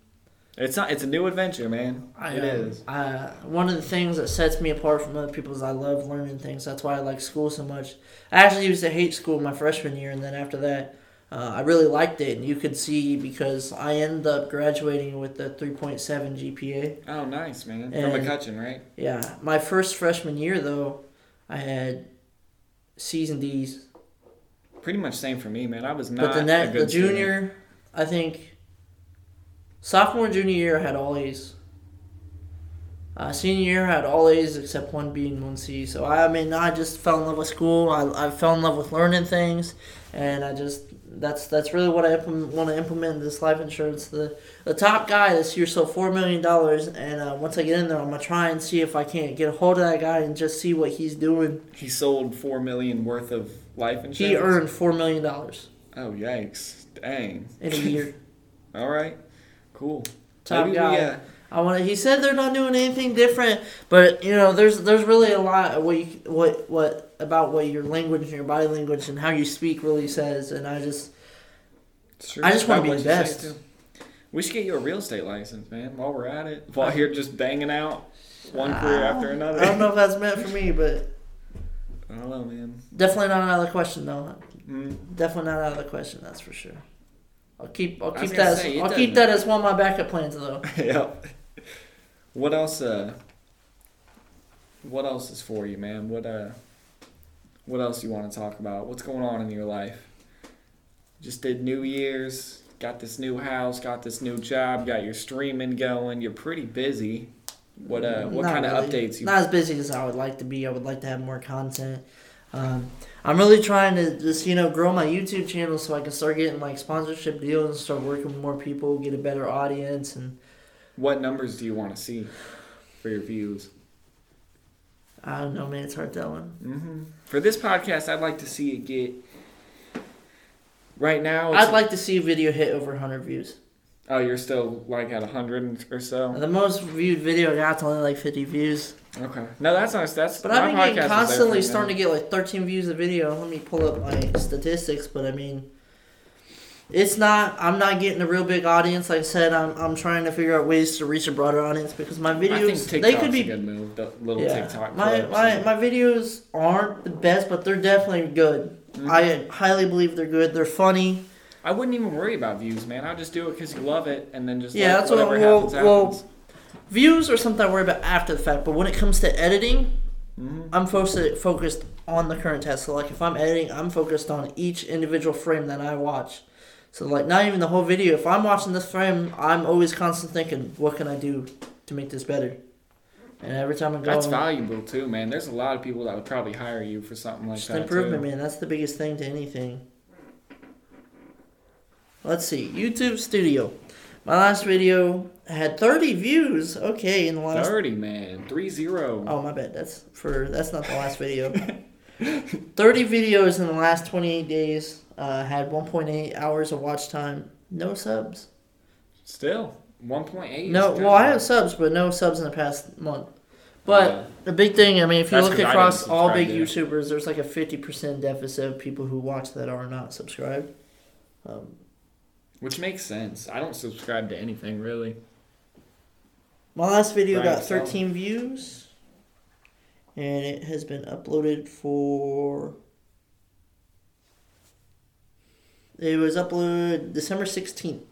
It's not. It's a new adventure, man. I It um, is. Uh, one of the things that sets me apart from other people is I love learning things. That's why I like school so much. I actually used to hate school my freshman year, and then after that, uh, I really liked it, and you could see because I ended up graduating with a 3.7 GPA. Oh, nice, man. From And- McCutcheon, right? Yeah, my first freshman year though, I had C's and D's. Pretty much same for me, man. I was not But the a good the junior, I think, sophomore junior year I had all A's. Uh, senior year I had all A's except one B and one C. So I, I mean, I just fell in love with school. I, I fell in love with learning things, and I just that's that's really what I implement, want to implement in this life insurance. The the top guy this year sold four million dollars, and uh, once I get in there, I'm gonna try and see if I can't get a hold of that guy and just see what he's doing. He sold four million worth of life insurance. He earned four million dollars Oh yikes! Dang. in a year. All right. Cool. Top Maybe guy. We, uh, I want. He said they're not doing anything different, but you know, there's there's really a lot what you, what what about what your language and your body language and how you speak really says, and I just sure I just wanna be the best. We should get you a real estate license, man. While we're at it, while here just banging out one career after another. I don't know if that's meant for me, but I don't know, man. definitely not out of the question though. Mm. Definitely not out of the question. That's for sure. I'll keep I'll keep that say, as, I'll keep that as one of my backup plans though. yep. What else? Uh, what else is for you, man? What uh, what else you want to talk about? What's going on in your life? Just did New Year's. Got this new house. Got this new job. Got your streaming going. You're pretty busy. What uh, what Not kind of really. updates you? Not as busy as I would like to be. I would like to have more content. Um, I'm really trying to just you know grow my YouTube channel so I can start getting like sponsorship deals and start working with more people, get a better audience, and What numbers do you want to see for your views? I don't know, man. It's hard telling. hmm For this podcast, I'd like to see it get. Right now, I'd like to see a video hit over 100 views. Oh, you're still like at hundred or so. The most viewed video I got's only like 50 views. Okay. No, that's nice. That's. But I've been getting constantly starting to get like 13 views a video. Let me pull up my statistics, but I mean, it's not. I'm not getting a real big audience. Like I said, I'm I'm trying to figure out ways to reach a broader audience because my I think videos they could a be. good move. The little Yeah, TikTok my, my my videos aren't the best, but they're definitely good. Mhm. I highly believe they're good. They're funny. I wouldn't even worry about views, man. I'll just do it because you love it, and then just Yeah, let that's what- whatever well- happens well- happens. Views are something I worry about after the fact, but when it comes to editing, Mhm. I'm focused focused on the current test. So like if I'm editing, I'm focused on each individual frame that I watch. So like not even the whole video. If I'm watching this frame, I'm always constantly thinking, what can I do to make this better? And every time I go, That's valuable too, man. There's a lot of people that would probably hire you for something like just that improvement, too. man. That's the biggest thing to anything. Let's see, YouTube Studio. My last video had 30 views. Okay, in the last. Thirty, man. Three zero. Oh my bad. That's for that's not the last video. 30 videos in the last 28 days. Uh, had 1.8 hours of watch time. No subs. Still, one point eight. No, well I have subs, but no subs in the past month. But Yeah. the big thing, I mean, if you That's look across all big to. YouTubers, there's like a 50% deficit of people who watch that are not subscribed. Um, Which makes sense. I don't subscribe to anything really. my last video Right, got so- 13 views, and it has been uploaded for. It was uploaded December 16th.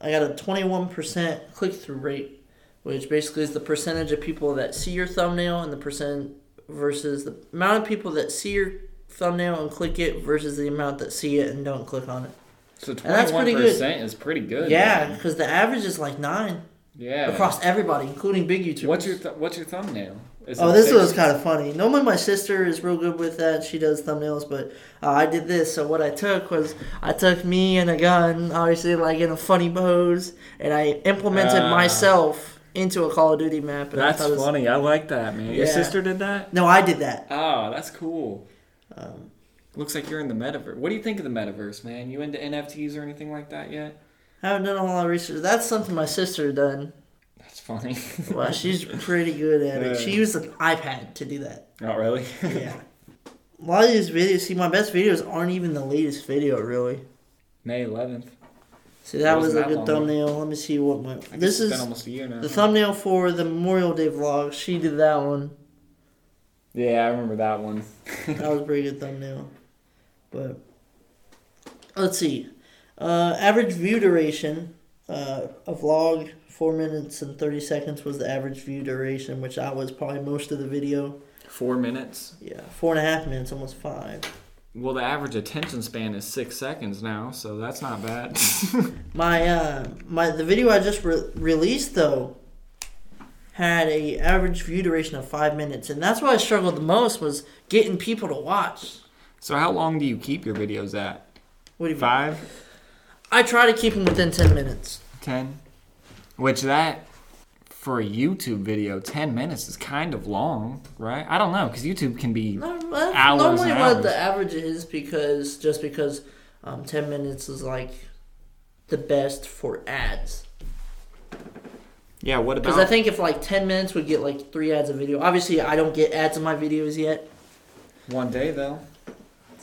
I got a 21% click through rate, which basically is the percentage of people that see your thumbnail and the percent versus the amount of people that see your thumbnail and click it versus the amount that see it and don't click on it. So twenty one percent is pretty good. Yeah, because the average is like nine Yeah. across everybody, including big YouTubers. What's your th- What's your thumbnail? Is Oh, this was kind of funny. Normally, my sister is real good with that. She does thumbnails, but uh, I did this. So what I took was I took me and a gun, obviously like in a funny pose, and I implemented Ah. myself into a Call of Duty map. And That's it was- funny. I like that, man. Your sister did that. No, I did that. Oh, that's cool. Um, Looks like you're in the metaverse. What do you think of the metaverse, man? You into NFTs or anything like that yet? I haven't done a whole lot of research. That's something my sister done. That's funny. Well, she's pretty good at it. Yeah. She used an iPad to do that. Not really. Yeah. A lot of these videos, see, my best videos aren't even the latest video, really. May 11th. See, that was a that good long ago. thumbnail. Let me see what my. This is been almost a year now. the thumbnail for the Memorial Day vlog. She did that one. yeah, I remember that one. That was a pretty good thumbnail. But Let's see. Uh, average view duration. Uh, a vlog, four minutes and thirty seconds was the average view duration, which I was probably most of the video. Four minutes. Yeah, four and a half minutes, almost five. Well, the average attention span is six seconds now, so that's not bad. My uh, my the video I just re- released though had a average view duration of five minutes, and that's what I struggled the most was getting people to watch. So, how long do you keep your videos at? What do you mean? Five, I try to keep them within ten minutes. ten? Which that for a YouTube video, ten minutes is kind of long, right? I don't know because YouTube can be. No, that's Hours normally and what hours. the average is because just because um, ten minutes is like the best for ads. Yeah. What about Because? I think if like ten minutes would get like three ads a video. Obviously, I don't get ads in my videos yet. One day though.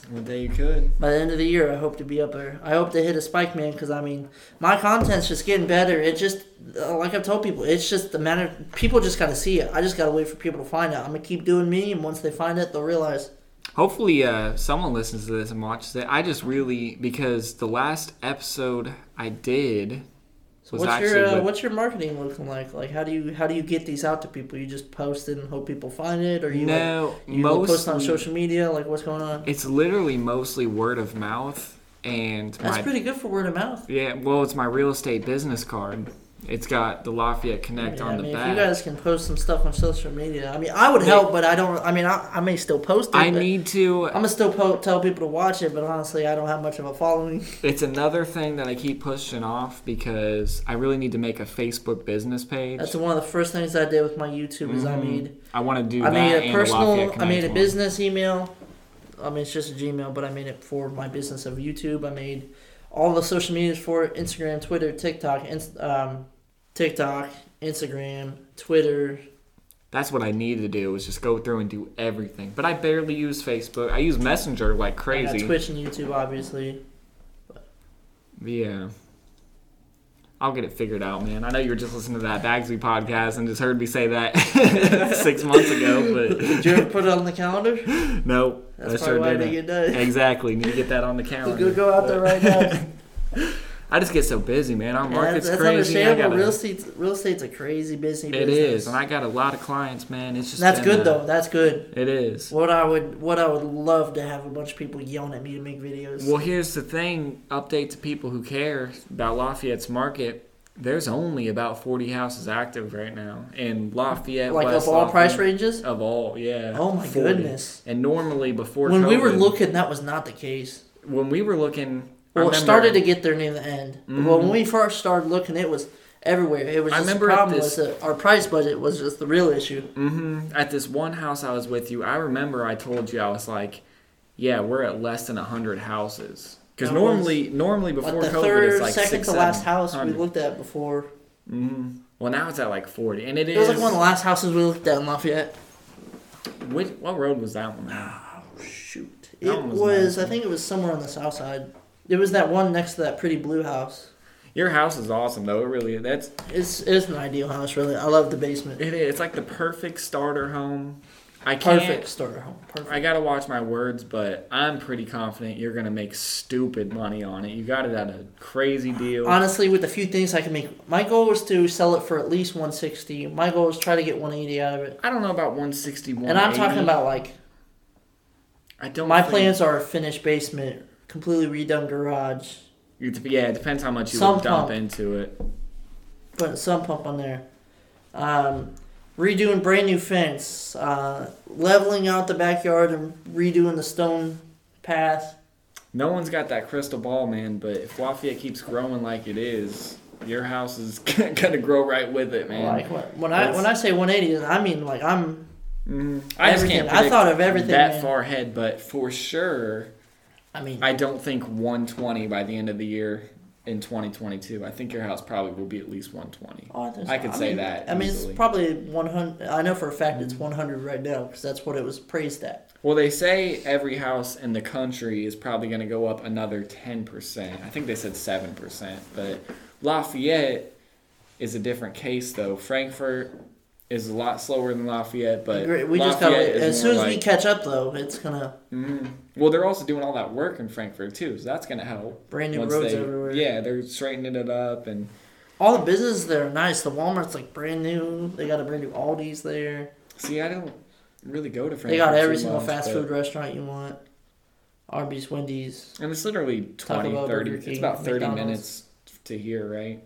One day you could. By the end of the year, I hope to be up there. I hope to hit a spike, man. Because I mean, my content's just getting better. It just uh, like I've told people, it's just the matter. People just got to see it. I just got to wait for people to find out. I'm gonna keep doing me, and once they find it, they'll realize. Hopefully, uh, someone listens to this and watches it. I just really because the last episode I did So what's your uh, what's your marketing looking like? Like how do you how do you get these out to people? You just post it and hope people find it, or you like, no you like, most post on social media? Like what's going on? It's literally mostly word of mouth and That's my pretty good for word of mouth. yeah. Well, it's my real estate business card. It's got the Lafayette Connect Yeah, on I the mean, back. if you guys can post some stuff on social media, I mean, I would help, but I don't. I mean, I, I may still post it. I need to. I'm gonna still po- tell people to watch it, but honestly, I don't have much of a following. It's another thing that I keep pushing off because I really need to make a Facebook business page. That's one of the first things I did with my YouTube. Is I Mhm. made I want to do I made a and personal. I made a one. business email. I mean, it's just a Gmail, but I made it for my business of YouTube. I made all the social medias for it: Instagram, Twitter, TikTok, Inst- um, TikTok, Instagram, Twitter. That's what I need to do is just go through and do everything. But I barely use Facebook. I use Messenger like I crazy. Twitch and YouTube, obviously. But. Yeah. I'll get it figured out, man. I know you were just listening to that Bagsby podcast and just heard me say that six months ago, but Did you ever put it on the calendar? nope. That's I probably why I didn't. didn't get done. Exactly. Need to get that on the calendar. Go go out there right now. I just get so busy, man. Our market's that's, that's crazy. Understandable. gotta- Real estate's real estate's a crazy busy It business. is, and I got a lot of clients, man. It's just That's good uh, though. That's good. It is. What I would what I would love to have a bunch of people yelling at me to make videos. Well, here's the thing. Update to people who care about Lafayette's market. There's only about 40 houses active right now in Lafayette. like West of all price ranges. Of all, yeah. Oh my 40. goodness. And normally before When we were looking, that was not the case. when we were looking, Well, it started to get there near the end. Mhm. Well, when we first started looking, it was everywhere. It was I just the remember at problem this- was that our price budget was just the real issue. hmm At this one house I was with you, I remember I told you I was like, "Yeah, we're at less than hundred houses." Because normally, normally before Like the COVID, third, it's like second six, to last house we looked at before. hmm Well, now it's at like forty, and it It is. was like one of the last houses we looked at in Lafayette. which, what road was that one? on? Shoot. That It one was was. I think it was somewhere on the south side. It was that one next to that pretty blue house. Your house is awesome, though. It really that's It's it's an ideal house, really. I love the basement. it is. It's like the perfect starter home. I can't. Perfect starter home. Perfect. I gotta watch my words, but I'm pretty confident you're gonna make stupid money on it. You got it at a crazy deal. Honestly, with a few things I can make, my goal is to sell it for at least 160. My goal is try to get 180 out of it. I don't know about 161. And I'm talking about like I don't. my think- plans are a finished basement, completely redone garage, It Yeah, it depends how much you Some would dump pump. into it. Put a sump pump on there, um, redoing brand new fence, uh, leveling out the backyard and redoing the stone path. No one's got that crystal ball, man. But if Lafayette keeps growing like it is, your house is gonna grow right with it, man. Like when, when I when I say 180, I mean like I'm Mhm. I just can't. I thought of everything, that man. far ahead, but for sure, I mean I don't think 120 by the end of the year in 2022. I think your house probably will be at least 120. Oh, I could say mean, that I mean, easily. it's probably 100. I know for a fact it's mm-hmm. 100 right now because that's what it was praised at. Well, they say every house in the country is probably going to go up another 10%. I think they said 7%. But Lafayette is a different case, though. Frankfort is a lot slower than Lafayette, but Great. we just got Lafayette as soon as more we catch up though, it's gonna Mhm. Well, they're also doing all that work in Frankfort too, so that's gonna help. brand new roads they- everywhere. Yeah, they're straightening it up, and all the businesses there are nice. The Walmart's like brand new. They got a brand new Aldi's there. see, I don't really go to Frankfort. They got every single much, fast but- food restaurant you want. Arby's, Wendy's. and it's literally 20, 30 Burger It's about thirty McDonald's. minutes to here, right?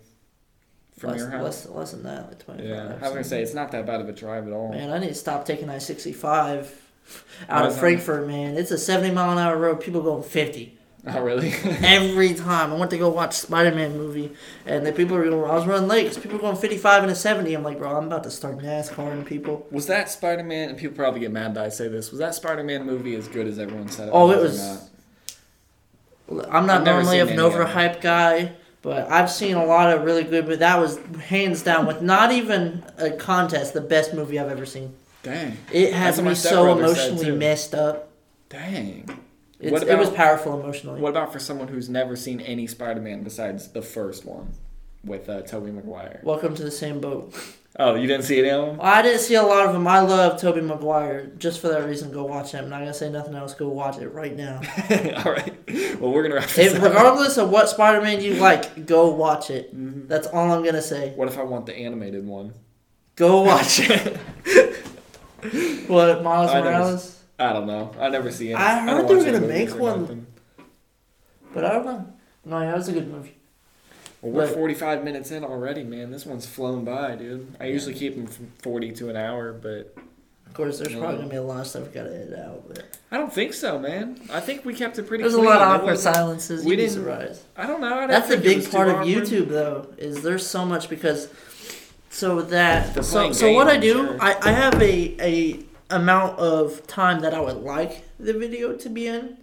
From less, your house. less, less than that, like yeah, I was gonna say it's not that bad of a drive at all. Man, I need to stop taking I sixty five out Why of that? Frankfort. Man, it's a seventy mile an hour road. People going fifty Oh, really? every time. I went to go watch Spider Man movie, and the people were going. I was running late because people were going fifty five and a seventy. I'm like, bro, I'm about to start NASCAR and people. was that Spider Man? And people probably get mad that I say this. Was that Spider Man movie as good as everyone said? It? Oh, it or was- not? I'm not I've normally an overhyped guy, but I've seen a lot of really good. But that was hands down, with not even a contest, the best movie I've ever seen. Dang, It had That's what my me so emotionally messed up. dang. It's, What it was powerful emotionally. What about for someone who's never seen any Spider Man besides the first one with uh, Tobey Maguire? Welcome to the same boat. Oh, you didn't see any of them? I didn't see a lot of them. I love Tobey Maguire. Just for that reason, go watch him. I'm not gonna say nothing else. Go watch it right now. All right. Well, we're gonna wrap this If, up. regardless of what Spider-Man you like, go watch it. Mhm. That's all I'm gonna say. What if I want the animated one? Go watch it. what Miles I never Morales? I don't know. I never see it. I heard don't they were gonna make one. But I don't know. No, yeah, it was a good movie. Well, we're But- 45 minutes in already, man. This one's flown by, dude. I usually keep them from 40 to an hour, but Of course, there's probably gonna be a lot of stuff we gotta edit out. But I don't think so, man. I think we kept it pretty. there's a lot of awkward silences. we didn't- surprised. I don't know. I That's the it big part of awkward. YouTube, though, is there's so much because so that so so what I do, sure. I, I have a a amount of time that I would like the video to be in,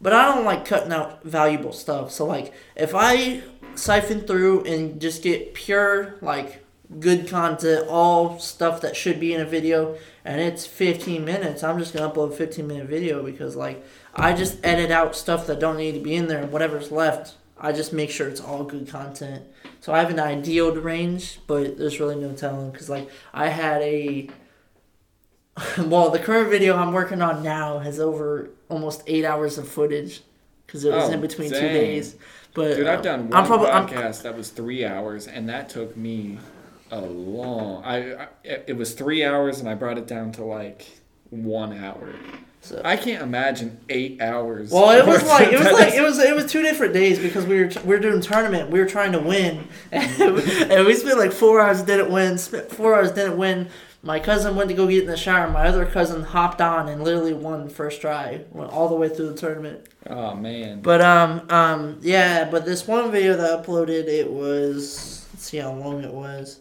but I don't like cutting out valuable stuff. So like if I siphon through and just get pure like good content, all stuff that should be in a video, and it's 15 minutes, I'm just gonna upload a 15 minute video because like I just edit out stuff that don't need to be in there, and whatever's left, I just make sure it's all good content. So I have an ideal range, but there's really no telling because like I had a well, the current video I'm working on now has over almost eight hours of footage because it was Oh, in between two days. But Dude, uh, I've done one I'm probably I'm, podcast that was three hours, and that took me a long. I, I it was three hours, and I brought it down to like one hour. so, I can't imagine eight hours. Well, it was like it was like it was it was two different days because we were we were doing tournament. We were trying to win, and we spent like four hours didn't win. Spent four hours didn't win. My cousin went to go get in the shower. My other cousin hopped on and literally won first try. Went all the way through the tournament. Oh man. But um um yeah. But this one video that I uploaded, it was let's see how long it was.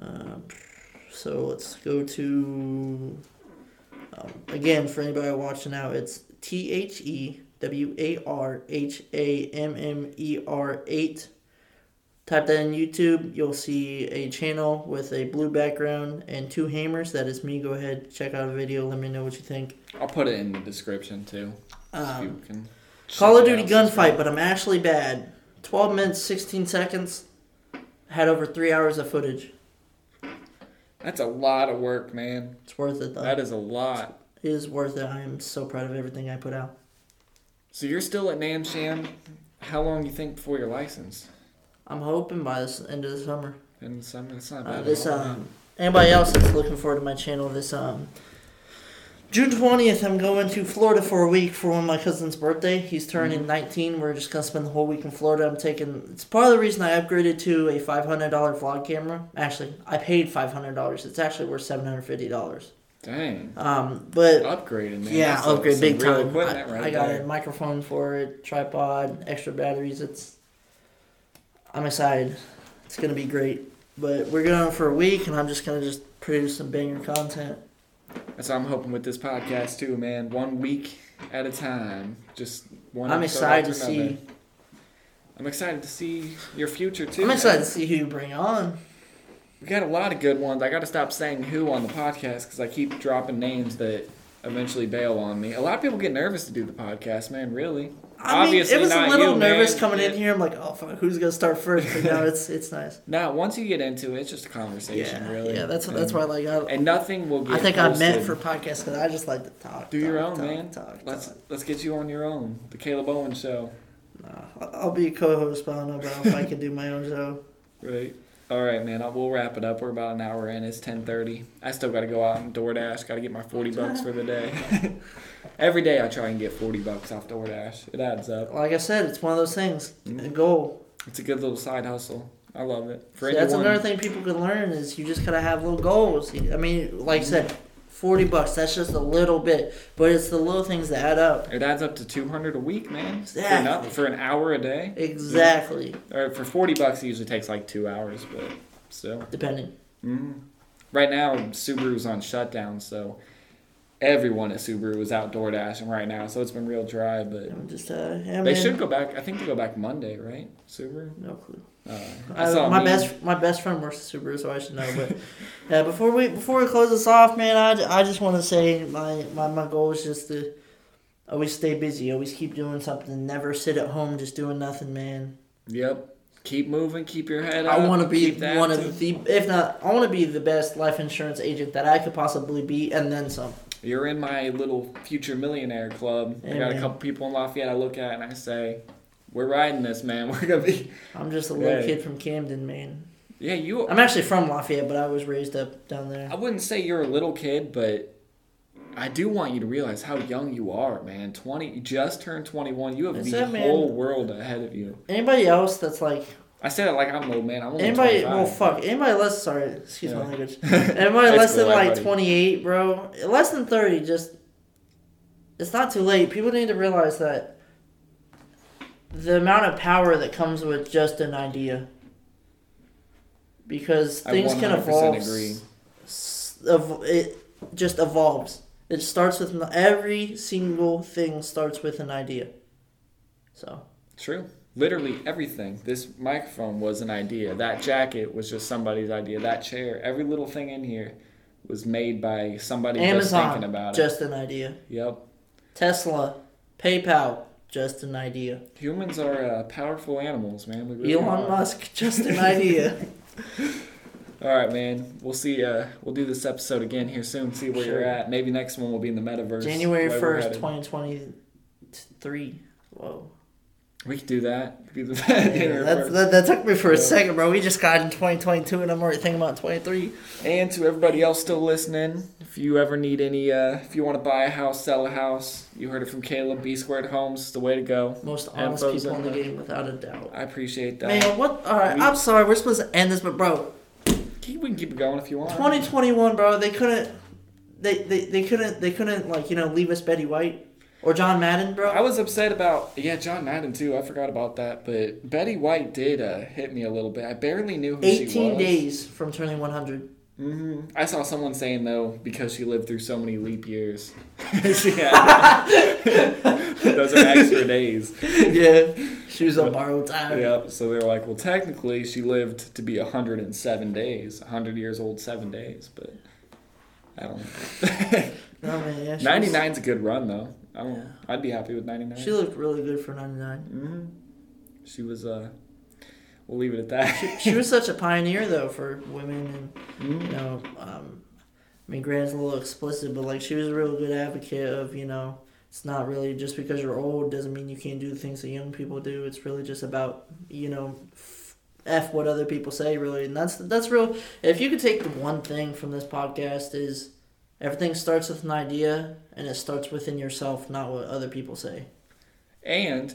Um, so let's go to um, again for anybody watching now. It's T H E W A R H A M M E R eight. Type that in YouTube. You'll see a channel with a blue background and two hammers. That is me. Go ahead, check out a video. Let me know what you think. I'll put it in the description too. Um, Call of Duty gunfight, but I'm actually bad. 12 minutes, 16 seconds. Had over three hours of footage. That's a lot of work, man. It's worth it though. That is a lot. it is worth it. I am so proud of everything I put out. So you're still at Namsham. How long do you think before your license? I'm hoping by this end of the summer. And some, it's not Uh, this at all, um, anybody else that's looking forward to my channel, this um, June 20th, I'm going to Florida for a week for one of my cousin's birthday. He's turning Mhm. 19. We're just gonna spend the whole week in Florida. I'm taking. It's part of the reason I upgraded to a $500 vlog camera. Actually, I paid $500. It's actually worth $750. Dang. Um, but Upgraded, man. yeah, That's upgrade some big time. I, right I got there. a microphone for it, tripod, extra batteries. It's. I'm excited. It's gonna be great. But we're going for a week, and I'm just gonna just produce some banger content. That's what I'm hoping with this podcast too, man. One week at a time. Just one. I'm excited to see. I'm excited to see your future too. I'm man. excited to see who you bring on. We got a lot of good ones. I got to stop saying who on the podcast because I keep dropping names that eventually bail on me. A lot of people get nervous to do the podcast, man. Really, I mean, Obviously it was a little you, nervous man. coming in here. I'm like, oh fuck, who's gonna start first? But now it's it's nice. Now, once you get into it, it's just a conversation, Yeah, really. yeah. That's that's and, why like I, And nothing will get. I think I'm meant for podcasts because I just like to talk. Do your own, talk, man. Talk, let's talk. let's get you on your own. The Caleb Owen Show. Nah, I'll- I'll be a co-host, but I don't know about if I can do my own show. Right. All right, man. I, we'll wrap it up. We're about an hour in. It's ten thirty. I still got to go out and DoorDash. Got to get my forty bucks for the day. Every day I try and get forty bucks off DoorDash. It adds up. Like I said, it's one of those things. Mm-hmm. A goal. It's a good little side hustle. I love it. For See, that's another thing people can learn is you just gotta have little goals. I mean, like I said, forty bucks. That's just a little bit, but it's the little things that add up. It adds up to two hundred a week, man. For, Exactly. for an hour a day. Exactly. Or for forty bucks, it usually takes like two hours, but still. Depending. hmm Right now, Subaru's on shutdown, so everyone at Subaru is out door dashing right now. So it's been real dry, but I'm just uh, yeah, they man. should go back. I think they go back Monday, right? Subaru. No clue. Uh, I, my best my best friend works at Subaru, so I should know. But yeah, before we before we close this off, man, I, I just want to say my, my my goal is just to always stay busy, always keep doing something, never sit at home just doing nothing, man. Yep. Keep moving. Keep your head up. I want to be one too. of the if not I want to be the best life insurance agent that I could possibly be, and then some. You're in my little future millionaire club. I got a couple people in Lafayette I look at and I say, "We're riding this, man. We're gonna be." I'm just a little kid from Camden, man. Yeah, you. I'm actually from Lafayette, but I was raised up down there. I wouldn't say you're a little kid, but I do want you to realize how young you are, man. Twenty, you just turned twenty-one. You have Is the that, man? whole world ahead of you. Anybody else that's like I say that like I'm old, man. I'm only anybody? 25. Well, fuck. Anybody less? Sorry, excuse my language. Anybody less cool, than like buddy. 28, bro. Less than 30, just it's not too late. People need to realize that the amount of power that comes with just an idea. Because things can 100% evolve. agree. It just evolves. It starts with every single thing starts with an idea. So True. Literally everything. This microphone was an idea. That jacket was just somebody's idea. That chair, every little thing in here was made by somebody just thinking Amazon, about just an idea. Yep. Tesla, PayPal, just an idea. Humans are uh, powerful animals, man. We really Elon are. Musk, just an idea. All right, man. We'll see. Uh, we'll do this episode again here soon. See where you're at. Maybe next one will be in the metaverse. January first, twenty twenty three. Whoa. We could do that. Could be the Yeah, January that, that, that took me for a Yeah. second, bro. We just got in 2022 and I'm already thinking about 23. And to everybody else still listening, if you ever need any, uh, if you want to buy a house, sell a house, you heard it from Caleb. B Squared Homes is the way to go. Most honest people in the game, without a doubt. I appreciate that. Man, what? Alright, We- I'm sorry. We're supposed to end this, but bro, Keep, we can keep it going if you want. 2021, bro. They couldn't. They, they, they couldn't they couldn't like you know leave us Betty White or John Madden, bro. I was upset about yeah John Madden too. I forgot about that, but Betty White did uh, hit me a little bit. I barely knew who she 18 was. days from turning 100. Mm-hmm. I saw someone saying though because she lived through so many leap years. she had- those are extra days. yeah, she was on borrowed time. Yep. So they were like, well, technically she lived to be 107 days, 100 years old, seven days, but I don't know. No man, yeah. She 99 is a good run though. I don't. Yeah. I'd be happy with 99. She looked really good for 99. hmm She was. Uh, we'll leave it at that. She was such a pioneer though for women and you Mhm. know, um, I mean, Grant's a little explicit, but like she was a real good advocate of you know, it's not really just because you're old doesn't mean you can't do the things that young people do. It's really just about you know, f, f what other people say really, and that's that's real. If you could take the one thing from this podcast is everything starts with an idea and it starts within yourself, not what other people say. And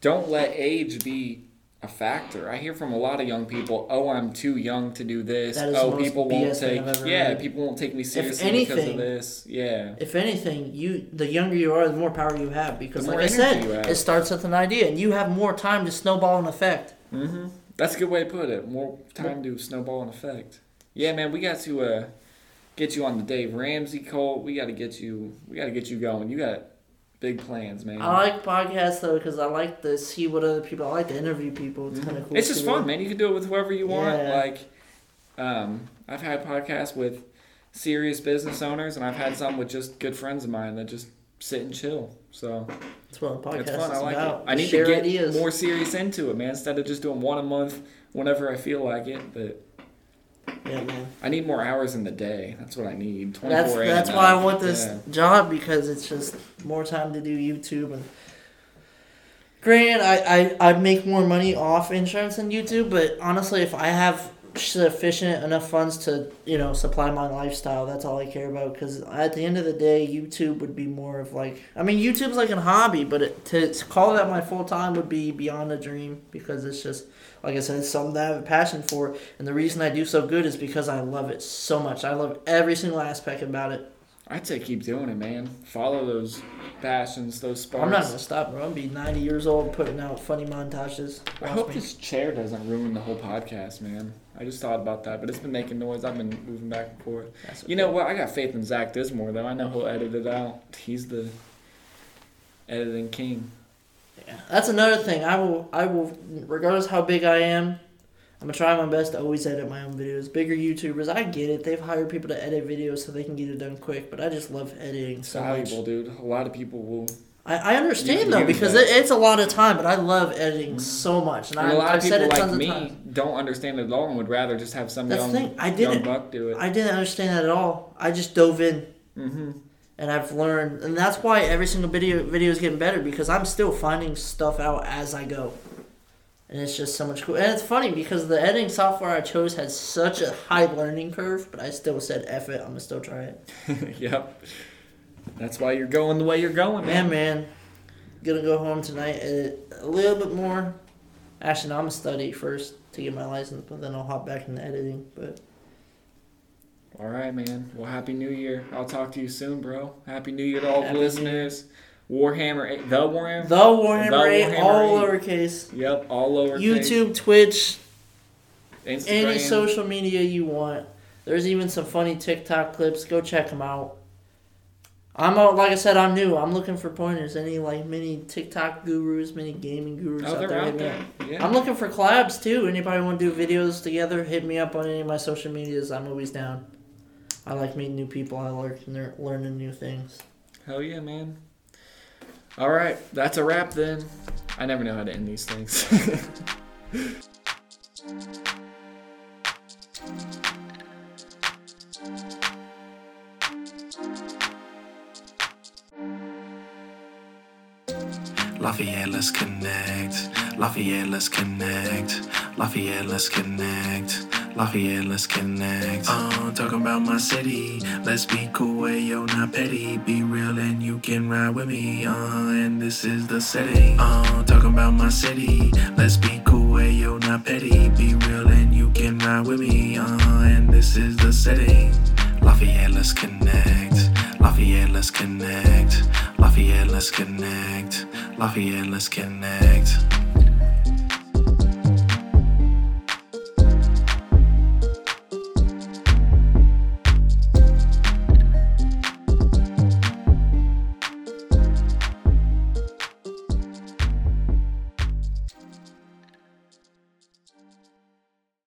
don't let age be a factor. I hear from a lot of young people, "Oh, I'm too young to do this. That is the oh, people won't BS take yeah, people won't take me seriously because of this." Yeah. If anything, you the younger you are, the more power you have because, like I said, energy you have. it starts with an idea, and you have more time to snowball an effect. hmm That's a good way to put it. More time to snowball an effect. Yeah, man, we got to uh, get you on the Dave Ramsey cult. We got to get you. We got to get you going. You got big plans, man. I like podcasts though because I like to see what other people. I like to interview people. It's kind of cool. It's just too. fun, man. You can do it with whoever you want. Yeah. Like, um, I've had podcasts with serious business owners, and I've had some with just good friends of mine that just sit and chill. So That's what a podcast it's fun. I like about. it. I need Share to get ideas. more serious into it, man. Instead of just doing one a month whenever I feel like it. But Yeah, man. I need more hours in the day. That's what I need. 24 That's that's why I want this Yeah. job because it's just more time to do YouTube and. Granted, I, I, I make more money off insurance than YouTube, but honestly, if I have sufficient enough funds to you know supply my lifestyle, that's all I care about. Because at the end of the day, YouTube would be more of like I mean, YouTube's like a hobby, but it, to, call that my full time would be beyond a dream because it's just like I said, it's something that I have a passion for, and the reason I do so good is because I love it so much. I love every single aspect about it. I'd say keep doing it, man. Follow those passions, those sparks. I'm not gonna stop, bro. I'm gonna be 90 years old putting out funny montages. I hope me. this chair doesn't ruin the whole podcast, man. I just thought about that, but it's been making noise. I've been moving back and forth. You know what? I got faith in Zach Dismore, though. I know he'll edit it out. He's the editing king. Yeah. That's another thing. I will, I will, regardless how big I am, I'm gonna try my best to always edit my own videos. Bigger YouTubers, I get it. They've hired people to edit videos so they can get it done quick. But I just love editing It's so much. valuable, dude. A lot of people will. I, I understand though because it, it's a lot of time, but I love editing so much, and, And I, a lot I've of people like me don't understand it at all and would rather just have some That's the young, thing. I young didn't. buck do it. I didn't understand that at all. I just dove in. mm-hmm. and I've learned, and that's why every single video video is getting better because I'm still finding stuff out as I go, and it's just so much cool. And it's funny because the editing software I chose had such a high learning curve, but I still said "F it," I'm gonna still try it. yep. That's why you're going the way you're going, Man, man. man, gonna go home tonight, edit a little bit more. Actually, no, I'm gonna study first to get my license, but then I'll hop back into editing. But All right, man. Well, happy New Year. I'll talk to you soon, bro. Happy New Year to all the Happy listeners. Warhammer, 8, the Warhammer. the Warhammer, The 8, Warhammer all 8. lowercase. Yep, all over YouTube, Twitch, Instagram. any social media you want. There's even some funny TikTok clips. Go check them out. I'm a, like I said, I'm new. I'm looking for pointers. Any like many TikTok gurus, many gaming gurus Oh, out there. out there. Yeah. I'm looking for collabs too. Anybody want to do videos together? Hit me up on any of my social medias. I'm always down. I like meeting new people. I like learning new things. Hell yeah, man. All right, that's a wrap then. I never know how to end these things. Lafayette, let's connect. Lafayette, let's connect. Lafayette, let's connect. Lafayette, let's connect. Uh, talking about my city. Let's be cool, hey, yo, not petty. Be real and you can ride with me. Uh, and this is the setting. Uh, talking about my city. Let's be cool, hey, yo, not petty. Be real and you can ride with me. Uh, and this is the setting. Lafayette, let's connect. Lafayette, let's connect. Lafayette, let's connect. Lafayette, let's connect.